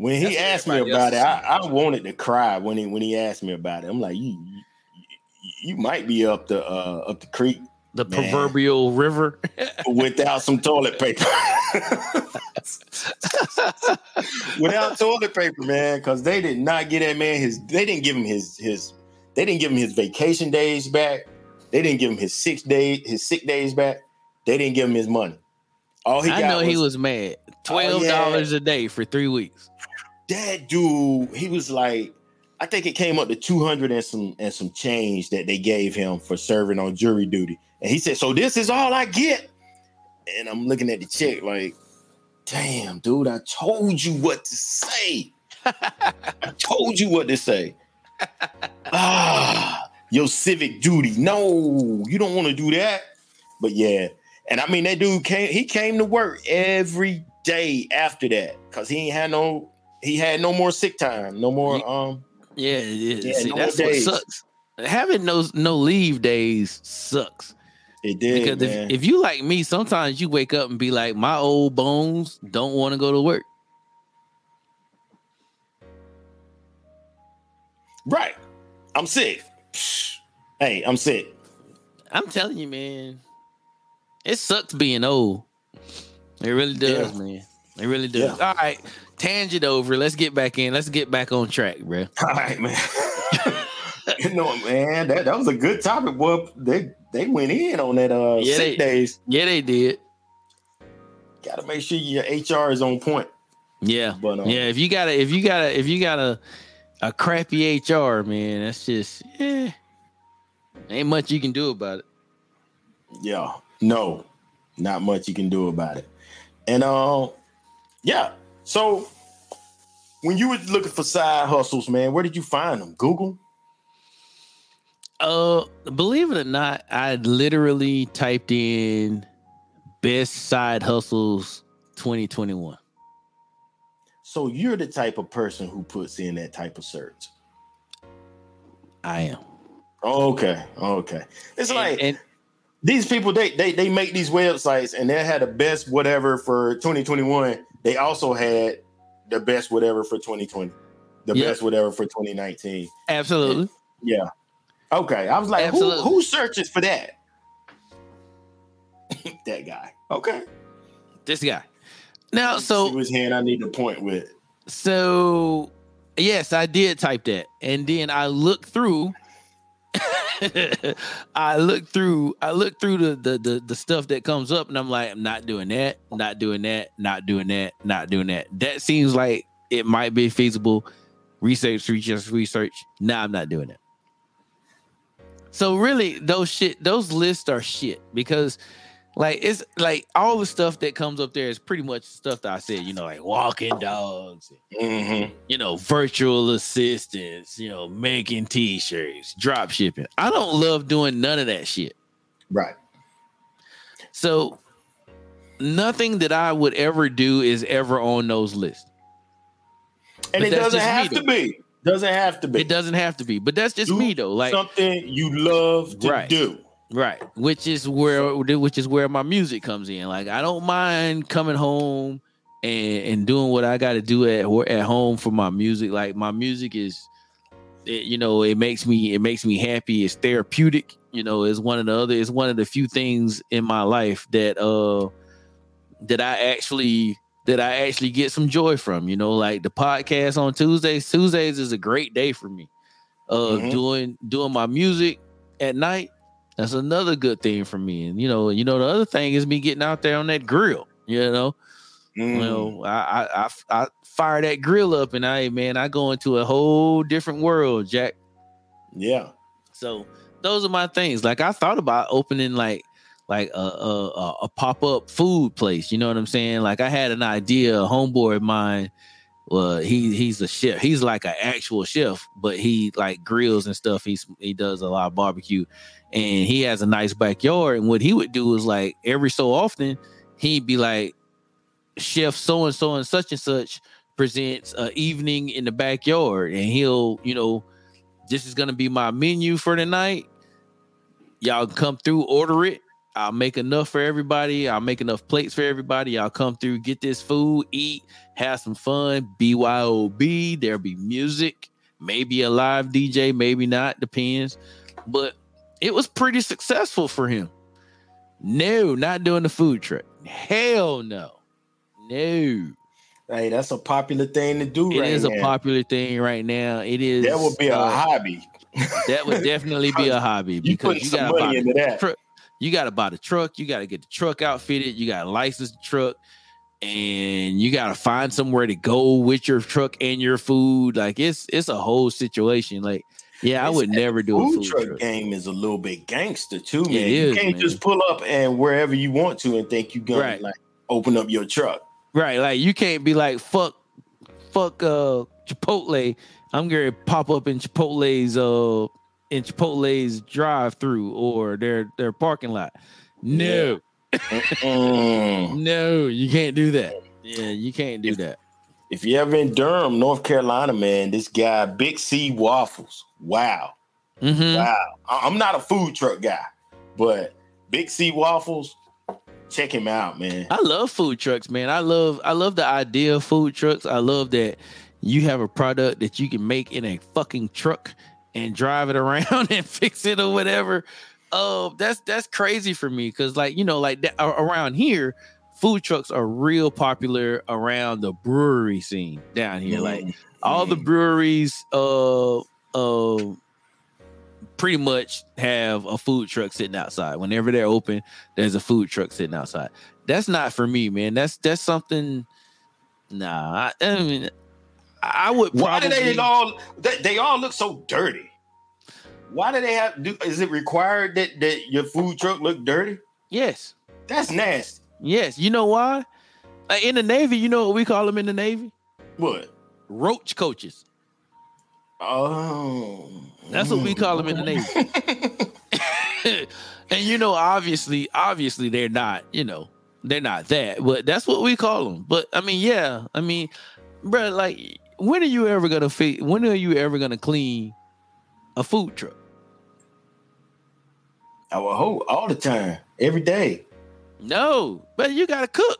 When he That's asked me about it, I, I wanted to cry when he when he asked me about it. I'm like, you you, you might be up the uh, up the creek The Man. proverbial river. without some toilet paper. without toilet paper, man, because they did not get that man his. They didn't give him his his. They didn't give him his vacation days back. They didn't give him his six days his sick days back. They didn't give him his money. All he I got know was, he was mad. Oh, Twelve yeah. dollars a day for three weeks. That dude. He was like, I think it came up to two hundred and some and some change that they gave him for serving on jury duty. And he said, "So this is all I get." And I'm looking at the check like, "Damn, dude, I told you what to say. I told you what to say." ah, your civic duty. No, you don't want to do that. But yeah, and I mean that dude came. He came to work every day after that because he ain't had no. He had no more sick time. No more. Um. Yeah, yeah. Yeah, See, no that's what sucks. Having those no leave days sucks. It did, because if, if you like me, sometimes you wake up and be like, my old bones don't want to go to work. right. I'm sick. Hey, I'm sick. I'm telling you, man, it sucks being old. It really does, Yeah. man. It really does. All right, tangent over. Let's get back in. Let's get back on track, bro. All right, man. you know, man, that, that was a good topic. Boy, they they went in on that uh Yeah, sick they- days. Yeah, they did. Got to make sure your HR is on point. Yeah, But um, yeah. If you got a, if you got a, if you got a, a crappy HR, man, that's just yeah. Ain't much you can do about it. Yeah, no, not much you can do about it. And um, yeah. So when you were looking for side hustles, man, where did you find them? Google. Uh, believe it or not, I literally typed in best side hustles 2021. So you're the type of person who puts in that type of search. I am. Okay, okay. It's And- like and these people they, they they make these websites and they had the best whatever for 2021 they also had the best whatever for 2020 the Yep. best whatever for 2019 absolutely. yeah okay i was like who, Absolutely. who searches for that that guy okay This guy. Now, so which hand i need to point with so yes, I did type that, and then I looked through. I look through. I look through the, the the the stuff that comes up, and I'm like, I'm not doing that. Not doing that. Not doing that. Not doing that. That seems like it might be feasible. Research, research, research. Nah, I'm not doing that. So really, those shit, those lists are shit because like it's like all the stuff that comes up there is pretty much stuff that I said, you know, like walking dogs, Mhm. you know, virtual assistants, you know, making t-shirts, drop shipping. I don't love doing none of that shit. right So nothing that I would ever do is ever on those lists. and But it doesn't have to be doesn't have to be It doesn't have to be, but that's just Do me though. Like something you love to Right. do Right, which is where which is where my music comes in. Like I don't mind coming home and and doing what I got to do at at home for my music. Like my music is, it, you know, it makes me it makes me happy. It's therapeutic. You know, it's one of the other. It's one of the few things in my life that uh that I actually that I actually get some joy from. You know, like the podcast on Tuesdays. Tuesdays is a great day for me. Uh, mm-hmm. doing doing my music at night that's another good thing for me. And you know, you know, the other thing is me getting out there on that grill. You know, mm. you know, I, I I I fire that grill up, and I man, I go into a whole different world, Jack. Yeah. So those are my things. Like I thought about opening like like a a, a pop up food place. You know what I'm saying? Like I had an idea, a homeboy of mine. Well, he he's a chef. He's like an actual chef, but he like grills and stuff. He's he does a lot of barbecue, and he has a nice backyard. And what he would do is like every so often, he'd be like, Chef so and so and such and such presents a evening in the backyard, and he'll, you know, this is gonna be my menu for the night. Y'all come through, order it. I'll make enough for everybody. I'll make enough plates for everybody. Y'all come through, get this food, eat, have some fun. BYOB. There'll be music, maybe a live DJ, maybe not, depends. But it was pretty successful for him. No, not doing the food truck. Hell no. No. Hey, that's a popular thing to do. It right is now. a popular thing right now. It is. That would be uh, a hobby. That would definitely be a hobby because you some got money into that. Tr- you got to buy the truck. You got to get the truck outfitted. You got to license the truck, and you got to find somewhere to go with your truck and your food. Like it's it's a whole situation. Like yeah, I would never do food a food truck, truck. game is a little bit gangster too, man. You can't man. just pull up and wherever you want to and think you gonna Right. like open up your truck. Right, like you can't be like fuck, fuck uh Chipotle. I'm gonna pop up in Chipotle's uh in Chipotle's drive through or their their parking lot. No, Mm. no, you can't do that. Yeah, you can't do that. if you're ever in Durham, North Carolina, man, this guy Big C Waffles. Wow. Mhm. Wow. I- I'm not a food truck guy, but Big C Waffles, check him out, man. I love food trucks, man. I love I love the idea of food trucks. I love that you have a product that you can make in a fucking truck and drive it around and fix it or whatever. Oh, that's that's crazy for me because like you know like that, around here, food trucks are real popular around the brewery scene down here. Like all the breweries uh uh pretty much have a food truck sitting outside whenever they're open there's a food truck sitting outside that's not for me man that's that's something nah i, I mean i would Why do they all they, they all look so dirty? Why do they have do is it required that, that your food truck look dirty? yes That's nasty. yes you know why in the navy you know what we call them in the navy What? roach coaches Oh. That's what we call them in the Navy. and you know, obviously, obviously they're not, you know, they're not that, but that's what we call them. But I mean, yeah, I mean, bro, like, when are you ever gonna fit? When are you ever gonna clean a food truck? I will hope all the time, every day. No, but you gotta cook.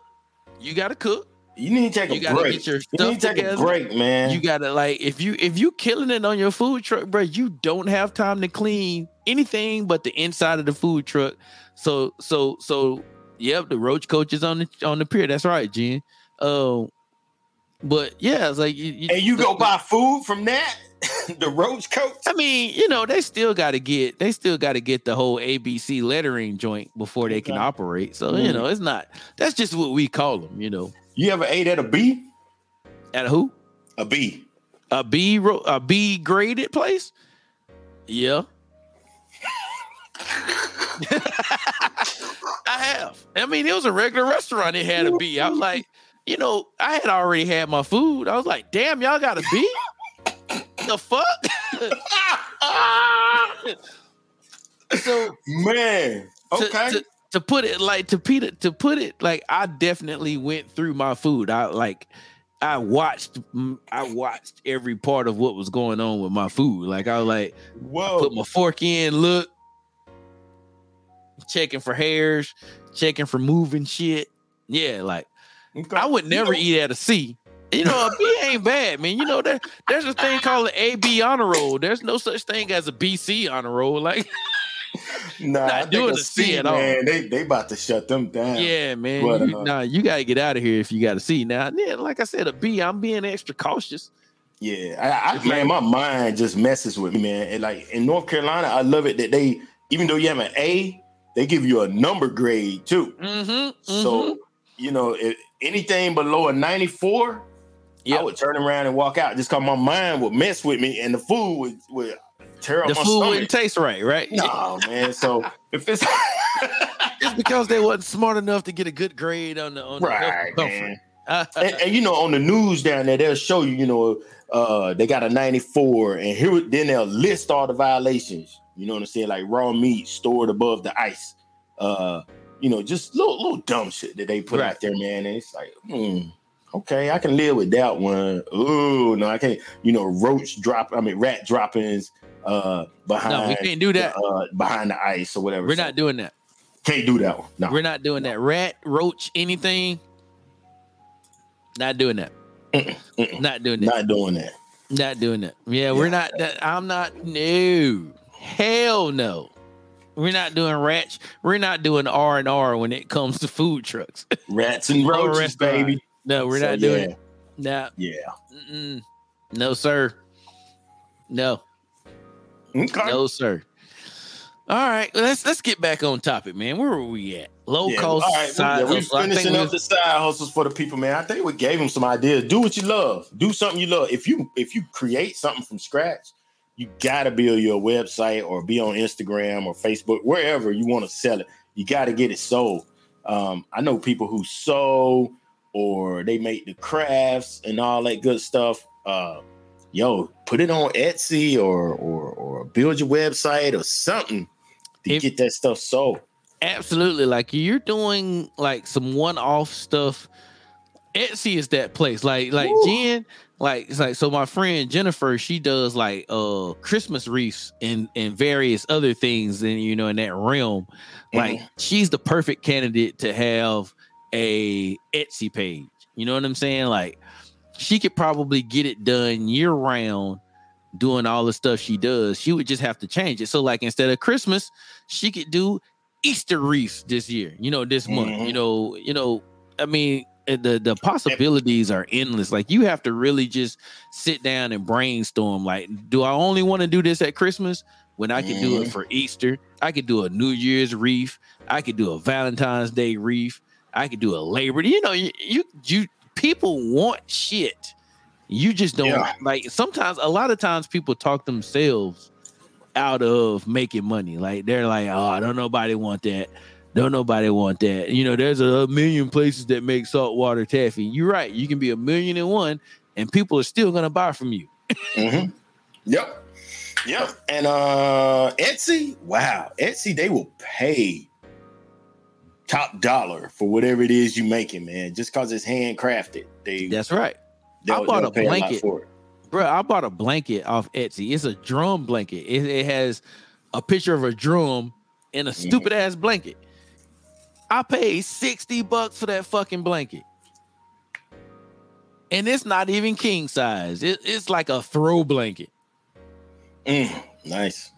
You gotta cook. You need to take You a gotta break. get your you stuff need to take together. a break, man. You gotta like if you if you killing it on your food truck, bro, you don't have time to clean anything but the inside of the food truck. So so so yep, the roach coach is on the on the pier. That's right, Jen. Uh, but yeah, it's like you, and you go buy food from that, the roach coach. I mean, you know, they still got to get they still got to get the whole ABC lettering joint before they can operate. So you Mhm. know, it's not that's just what we call them. You know, You ever ate at a B? at a who A B. a B ro- a B graded place. Yeah. I have. I mean, it was a regular restaurant. It had a B. I was like, you know, I had already had my food. I was like, damn, y'all got a beat? the fuck? so Man. to- Okay. to, to put it like to Peter, to put it like I definitely went through my food. I like I watched I watched every part of what was going on with my food. Like I was like Whoa. put my fork in, look, checking for hairs, checking for moving shit. Yeah, like Okay. I would You never know- eat at a C. You know, a B ain't bad, man. You know that there's a thing called an AB honor roll. There's no such thing as a BC honor roll. Like, Nah, not I doing a the C C, at all. man, they they about to shut them down. yeah, man. But, you, uh, nah, you gotta get out of here if you got a C. Now, yeah, like I said, a B. I'm being extra cautious. Yeah, I, I man, my mind just messes with me, man. And like in North Carolina, I love it that they, even though you have an A, they give you a number grade too. Mm-hmm. So you know, if anything below a ninety four, yeah, I would turn around and walk out just because my mind would mess with me and the food would, would tear up the my food stomach. wouldn't taste right, right? No, man. So if it's It's because they wasn't smart enough to get a good grade on the on the right, and man. and, and, you know, on the news down there, they'll show you, you know, uh, they got a 94, and here then they'll list all the violations. You know what I'm saying? Like raw meat stored above the ice. Uh, you know, just little little dumb shit that they put Right. out there, man. And it's like, hmm, okay, I can live with that one. Oh no, I can't. You know, roach drop. I mean, rat droppings uh behind no, we can't do that. uh, behind the ice or whatever. We're So, not doing that. can't do that one. No, We're not doing that. Rat, roach, anything. Not doing that. Mm-mm. Not doing that. not doing that. Not doing that. Yeah, we're not. That, I'm not. No, hell no. We're not doing rat. We're not doing R and R when it comes to food trucks. Rats and roaches, baby. no, we're So, not doing yeah, it. No, Yeah. mm-mm. no, sir. No, Okay. no, sir. All right, let's let's get back on topic, man. Where were we at? Low Yeah, cost all right, side yeah, we hustle. Finishing up the side hustles for the people, man. I think we gave them some ideas. Do what you love. Do something you love. If you if you create something from scratch, you gotta build your website or be on Instagram or Facebook, wherever you want to sell it. You gotta get it sold. Um, I know people who sew or they make the crafts and all that good stuff. Uh, yo, put it on Etsy or or or build your website or something to If- get that stuff sold. Absolutely. Like you're doing like some one-off stuff. Etsy is that place. Like like Woo. Jen, like it's like so my friend Jennifer, she does like uh Christmas wreaths and and various other things and you know in that realm. Like she's the perfect candidate to have a Etsy page. You know what I'm saying? Like she could probably get it done year round doing all the stuff she does. She would just have to change it. So like instead of Christmas, she could do Easter wreaths this year, you know, this month, Mhm. you know, you know, I mean, the the possibilities are endless. Like you have to really just sit down and brainstorm. Like, do I only want to do this at Christmas when I can do it Mhm. for Easter? I could do a New Year's wreath. I could do a Valentine's Day wreath. I could do a Labor Day. You know, you you, you people want shit. You just don't Yeah. like. Sometimes, a lot of times, people talk themselves out of making money. Like they're like, oh, I don't nobody want that. Don't nobody want that. You know, there's a million places that make saltwater taffy. You're right. You can be a million and one, and people are still gonna buy from you. Mhm. Yep. Yep. And uh Etsy, wow. Etsy, they will pay top dollar for whatever it is you're making, man. Just cause it's handcrafted. They That's right, I bought a blanket. for it. bro. I bought a blanket off Etsy. It's a drum blanket. It, it has a picture of a drum and a stupid ass blanket. I paid sixty bucks for that fucking blanket. And it's not even king size. It, it's like a throw blanket. Mm, nice.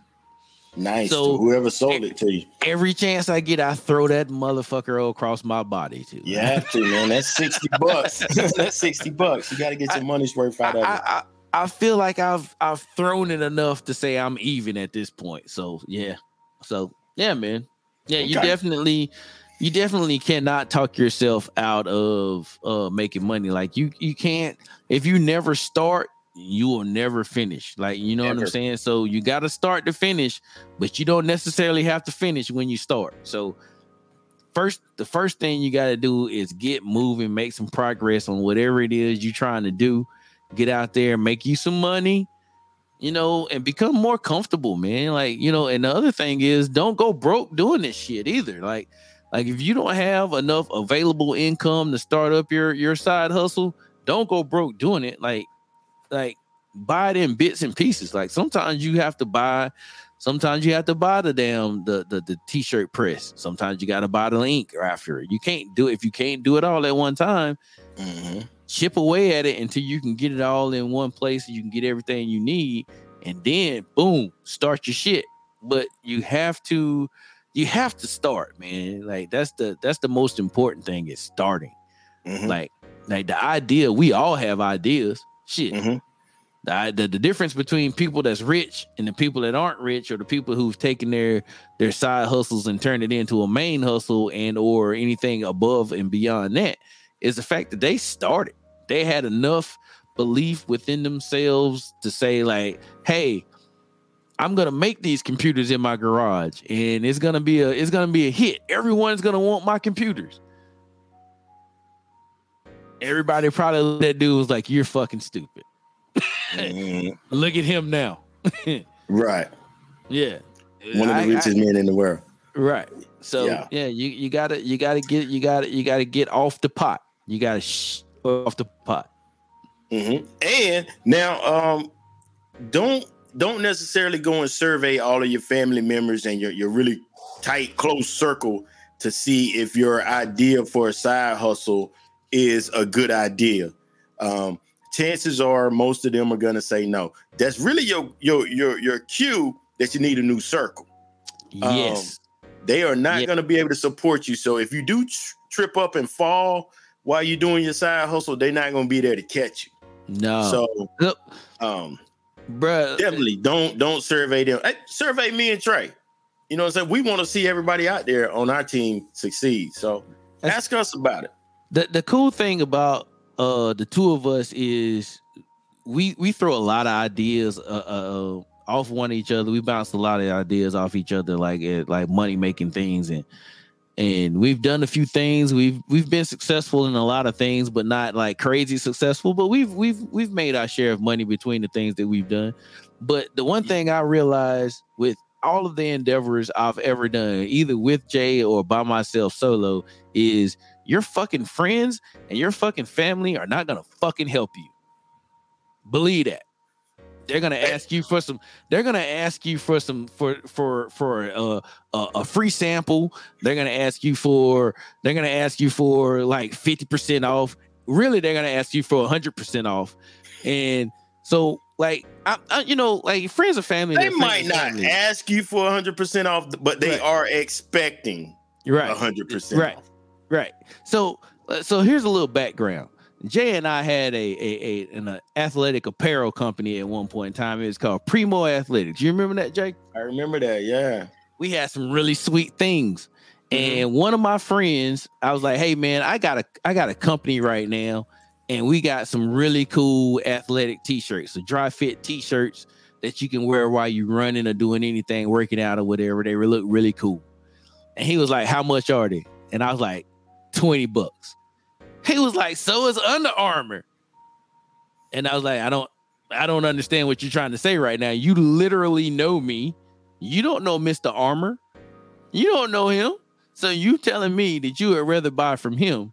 Nice. So- whoever sold it to you. Every chance I get, I throw that motherfucker across my body too. You have to, man. That's 60 bucks. That's 60 bucks. You gotta get your money's worth I, out of it. I, I, I feel like I've I've thrown it enough to say I'm even at this point. So yeah. So yeah, man. Yeah, you definitely you definitely cannot talk yourself out of uh making money. Like you you can't if you never start, you will never finish. Like you know what I'm saying? So you gotta start to finish, but you don't necessarily have to finish when you start. So first the first thing you got to do is get moving make some progress on whatever it is you're trying to do get out there make you some money you know and become more comfortable man like you know and the other thing is don't go broke doing this shit either like like if you don't have enough available income to start up your your side hustle don't go broke doing it like like buy it in bits and pieces like sometimes you have to buy Sometimes you have to buy the damn the the, the t-shirt press. Sometimes you got to buy the ink after it. You can't do it if you can't do it all at one time. Mhm. Chip away at it until you can get it all in one place. and You can get everything you need, and then boom, start your shit. But you have to, you have to start, man. Like that's the that's the most important thing is starting. Mhm. Like like the idea, we all have ideas. Shit. Mhm. The, the the difference between people that's rich and the people that aren't rich, or the people who've taken their their side hustles and turned it into a main hustle and or anything above and beyond that, is the fact that they started. They had enough belief within themselves to say like, "Hey, I'm gonna make these computers in my garage, and it's gonna be a it's gonna be a hit. Everyone's gonna want my computers." Everybody probably that dude was like, "You're fucking stupid." Mhm. Look at him now. Right. Yeah. One of I- the I- richest men in the world. right. So Yeah. yeah. you you gotta you gotta get you gotta you gotta get off the pot. You gotta shh off the pot. Mhm. And now, um, don't don't necessarily go and survey all of your family members and your your really tight, close circle to see if your idea for a side hustle is a good idea. Um, chances are most of them are gonna say no. That's really your your your your cue that you need a new circle. Um, Yes. They are not going to be able to support you. So if you do tr- trip up and fall while you're doing your side hustle, they're not going to be there to catch you. no. So um bruh. definitely don't don't survey them. Hey, survey me and Trey. You know what I'm saying? We want to see everybody out there on our team succeed. So That's- ask us about it. the the cool thing about uh the two of us is we we throw a lot of ideas uh, uh off one each other. We bounce a lot of ideas off each other, like like money making things, and and we've done a few things. We've we've been successful in a lot of things, but not like crazy successful. But we've we've we've made our share of money between the things that we've done. But the one thing I realized with all of the endeavors I've ever done, either with Jay or by myself solo, is your fucking friends and your fucking family are not gonna fucking help you. Believe that. They're gonna ask you for some. They're gonna ask you for some for for for uh, a a free sample. They're gonna ask you for. They're gonna ask you for like fifty percent off. Really, they're gonna ask you for hundred percent off. And so, like, I, I, you know, like friends and family. They might not family. ask you for 100% off, but they Right. are expecting right. 100% Right. off. Right. So uh, so here's a little background. Jay and I had a a, a an athletic apparel company at one point in time. It was called Primo Athletics. You remember that, Jay? I remember that. Yeah. We had some really sweet things. Mhm. And one of my friends, I was like, "Hey man, I got a I got a company right now, and we got some really cool athletic t-shirts, so dry fit t-shirts that you can wear while you're running or doing anything, working out or whatever. They look really cool." And he was like, "How much are they?" And I was like, 20 bucks. He was like, so is Under Armour. And I was like, I don't, I don't understand what you're trying to say right now. You literally know me. You don't know Mr. Armor. You don't know him. So you telling me that you would rather buy from him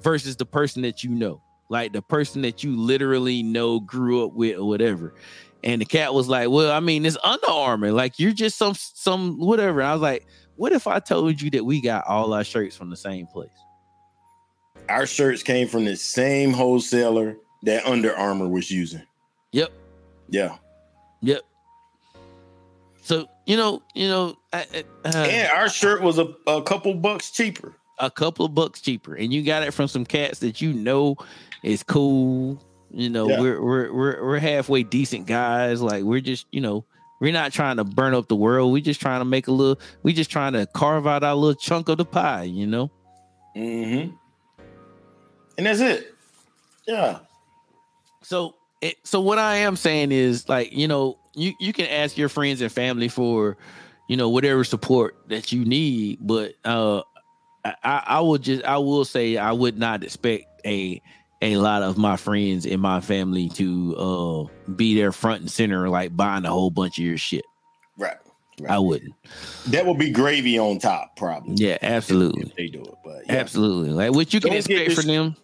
versus the person that you know, like the person that you literally know, grew up with, or whatever. And the cat was like, "Well, I mean, it's Under Armour. Like you're just some some whatever." And I was like, "What if I told you that we got all our shirts from the same place?" Our shirts came from the same wholesaler that Under Armour was using. Yep. Yeah. Yep. So you know, you know, I- uh, and our shirt was a, a couple bucks cheaper. a couple of bucks cheaper, and you got it from some cats that you know is cool. You know, Yeah. we're we're we're we're halfway decent guys. Like we're just, you know, we're not trying to burn up the world. We're just trying to make a little. We're just trying to carve out our little chunk of the pie. You know. Mm-hmm. And that's it. Yeah. So it, so what I am saying is like you know you you can ask your friends and family for you know whatever support that you need, but uh I, I will just I will say I would not expect a a lot of my friends and my family to uh be there front and center like buying a whole bunch of your shit. Right. Right. I wouldn't. That would be gravy on top, probably. Yeah, absolutely. If they do it. But yeah. Absolutely. Like what you can Don't expect from them.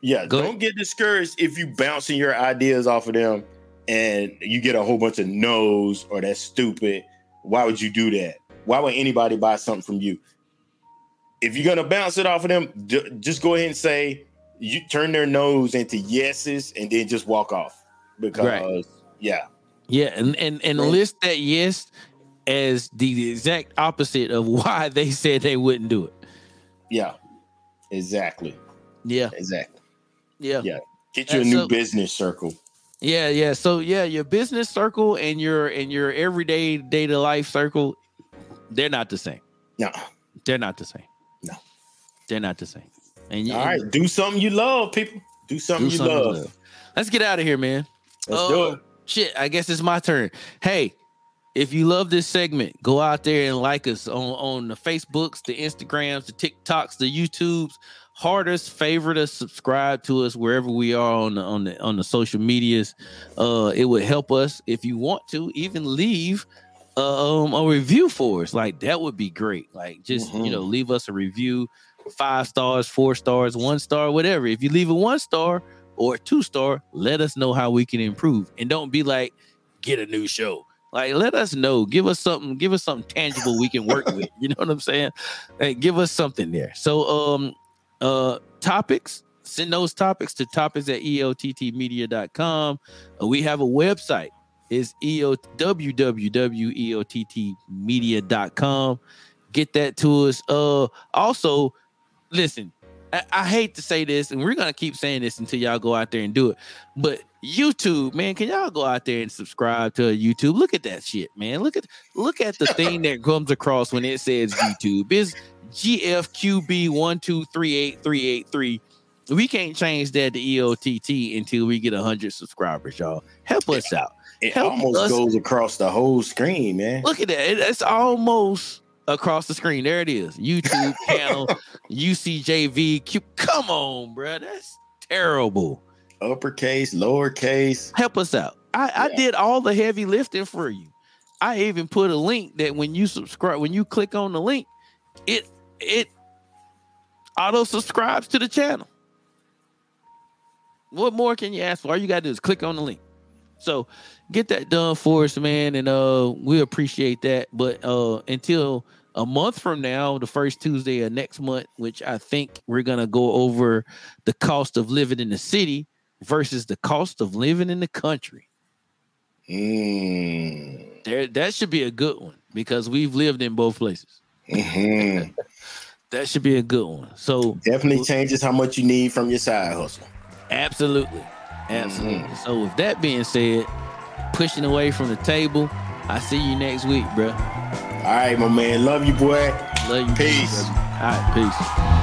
Yeah, Go don't get discouraged if you bouncing your ideas off of them and you get a whole bunch of no's or that's stupid. Why would you do that? Why would anybody buy something from you? If you're gonna bounce it off of them, ju- just go ahead and say you turn their nose into yeses and then just walk off. Because Right. yeah, Yeah, and and and Right. list that yes as the exact opposite of why they said they wouldn't do it. yeah, exactly, Yeah, exactly. Yeah, Yeah. Get you a new so- business circle. yeah, yeah. So yeah, your business circle and your and your everyday day to life circle, they're not the same. No, They're not the same. No. they're not the same. And you, all right, do something you love, people. Do something do you something love. you love. Let's get out of here, man. Let's do Oh, it. Shit, I guess it's my turn. Hey, if you love this segment, go out there and like us on, on the Facebooks, the Instagrams, the TikToks, the YouTubes. Hardest favorite us, subscribe to us wherever we are on the on the on the social medias. Uh, it would help us if you want to even leave um a review for us. Like that would be great. Like just you Mhm. know, leave us a review, five stars, four stars, one star, whatever. If you leave a one star, or two star, let us know how we can improve. And don't be like, get a new show. Like, let us know. Give us something. Give us something tangible we can work with. You know what I'm saying? Hey, give us something there. So, um, uh, topics. Send those topics to topics at E eottmedia.com. Uh, we have a website. It's EO, www.eottmedia.com. Get that to us. Uh, also, listen, I, I hate to say this, and we're gonna keep saying this until y'all go out there and do it. But YouTube, man, can y'all go out there and subscribe to YouTube? Look at that shit, man. Look at look at the thing that comes across when it says YouTube. It's GFQB one two three eight three eight three. We can't change that to EOTT until we get hundred subscribers, y'all. Help us out. It Help almost us. goes across the whole screen, man. Look at that. It- It's almost across the screen. There it is. YouTube channel, UCJV. Come on, bro. That's terrible. Uppercase, lowercase. Help us out. I, I did all the heavy lifting for you. I even put a link that when you subscribe, when you click on the link, it it auto subscribes to the channel. What more can you ask for? All you gotta do is click on the link. So get that done for us, man, and uh we appreciate that. But uh until a month from now, the first Tuesday of next month, which I think we're gonna go over the cost of living in the city versus the cost of living in the country. Mm. There that should be a good one because we've lived in both places. Mhm. That should be a good one. So Definitely changes how much you need from your side hustle. Absolutely. Absolutely. So with that being said, pushing away from the table, I see you next week, bro. All right, my man. Love you, boy. Love you. Peace. All right, peace.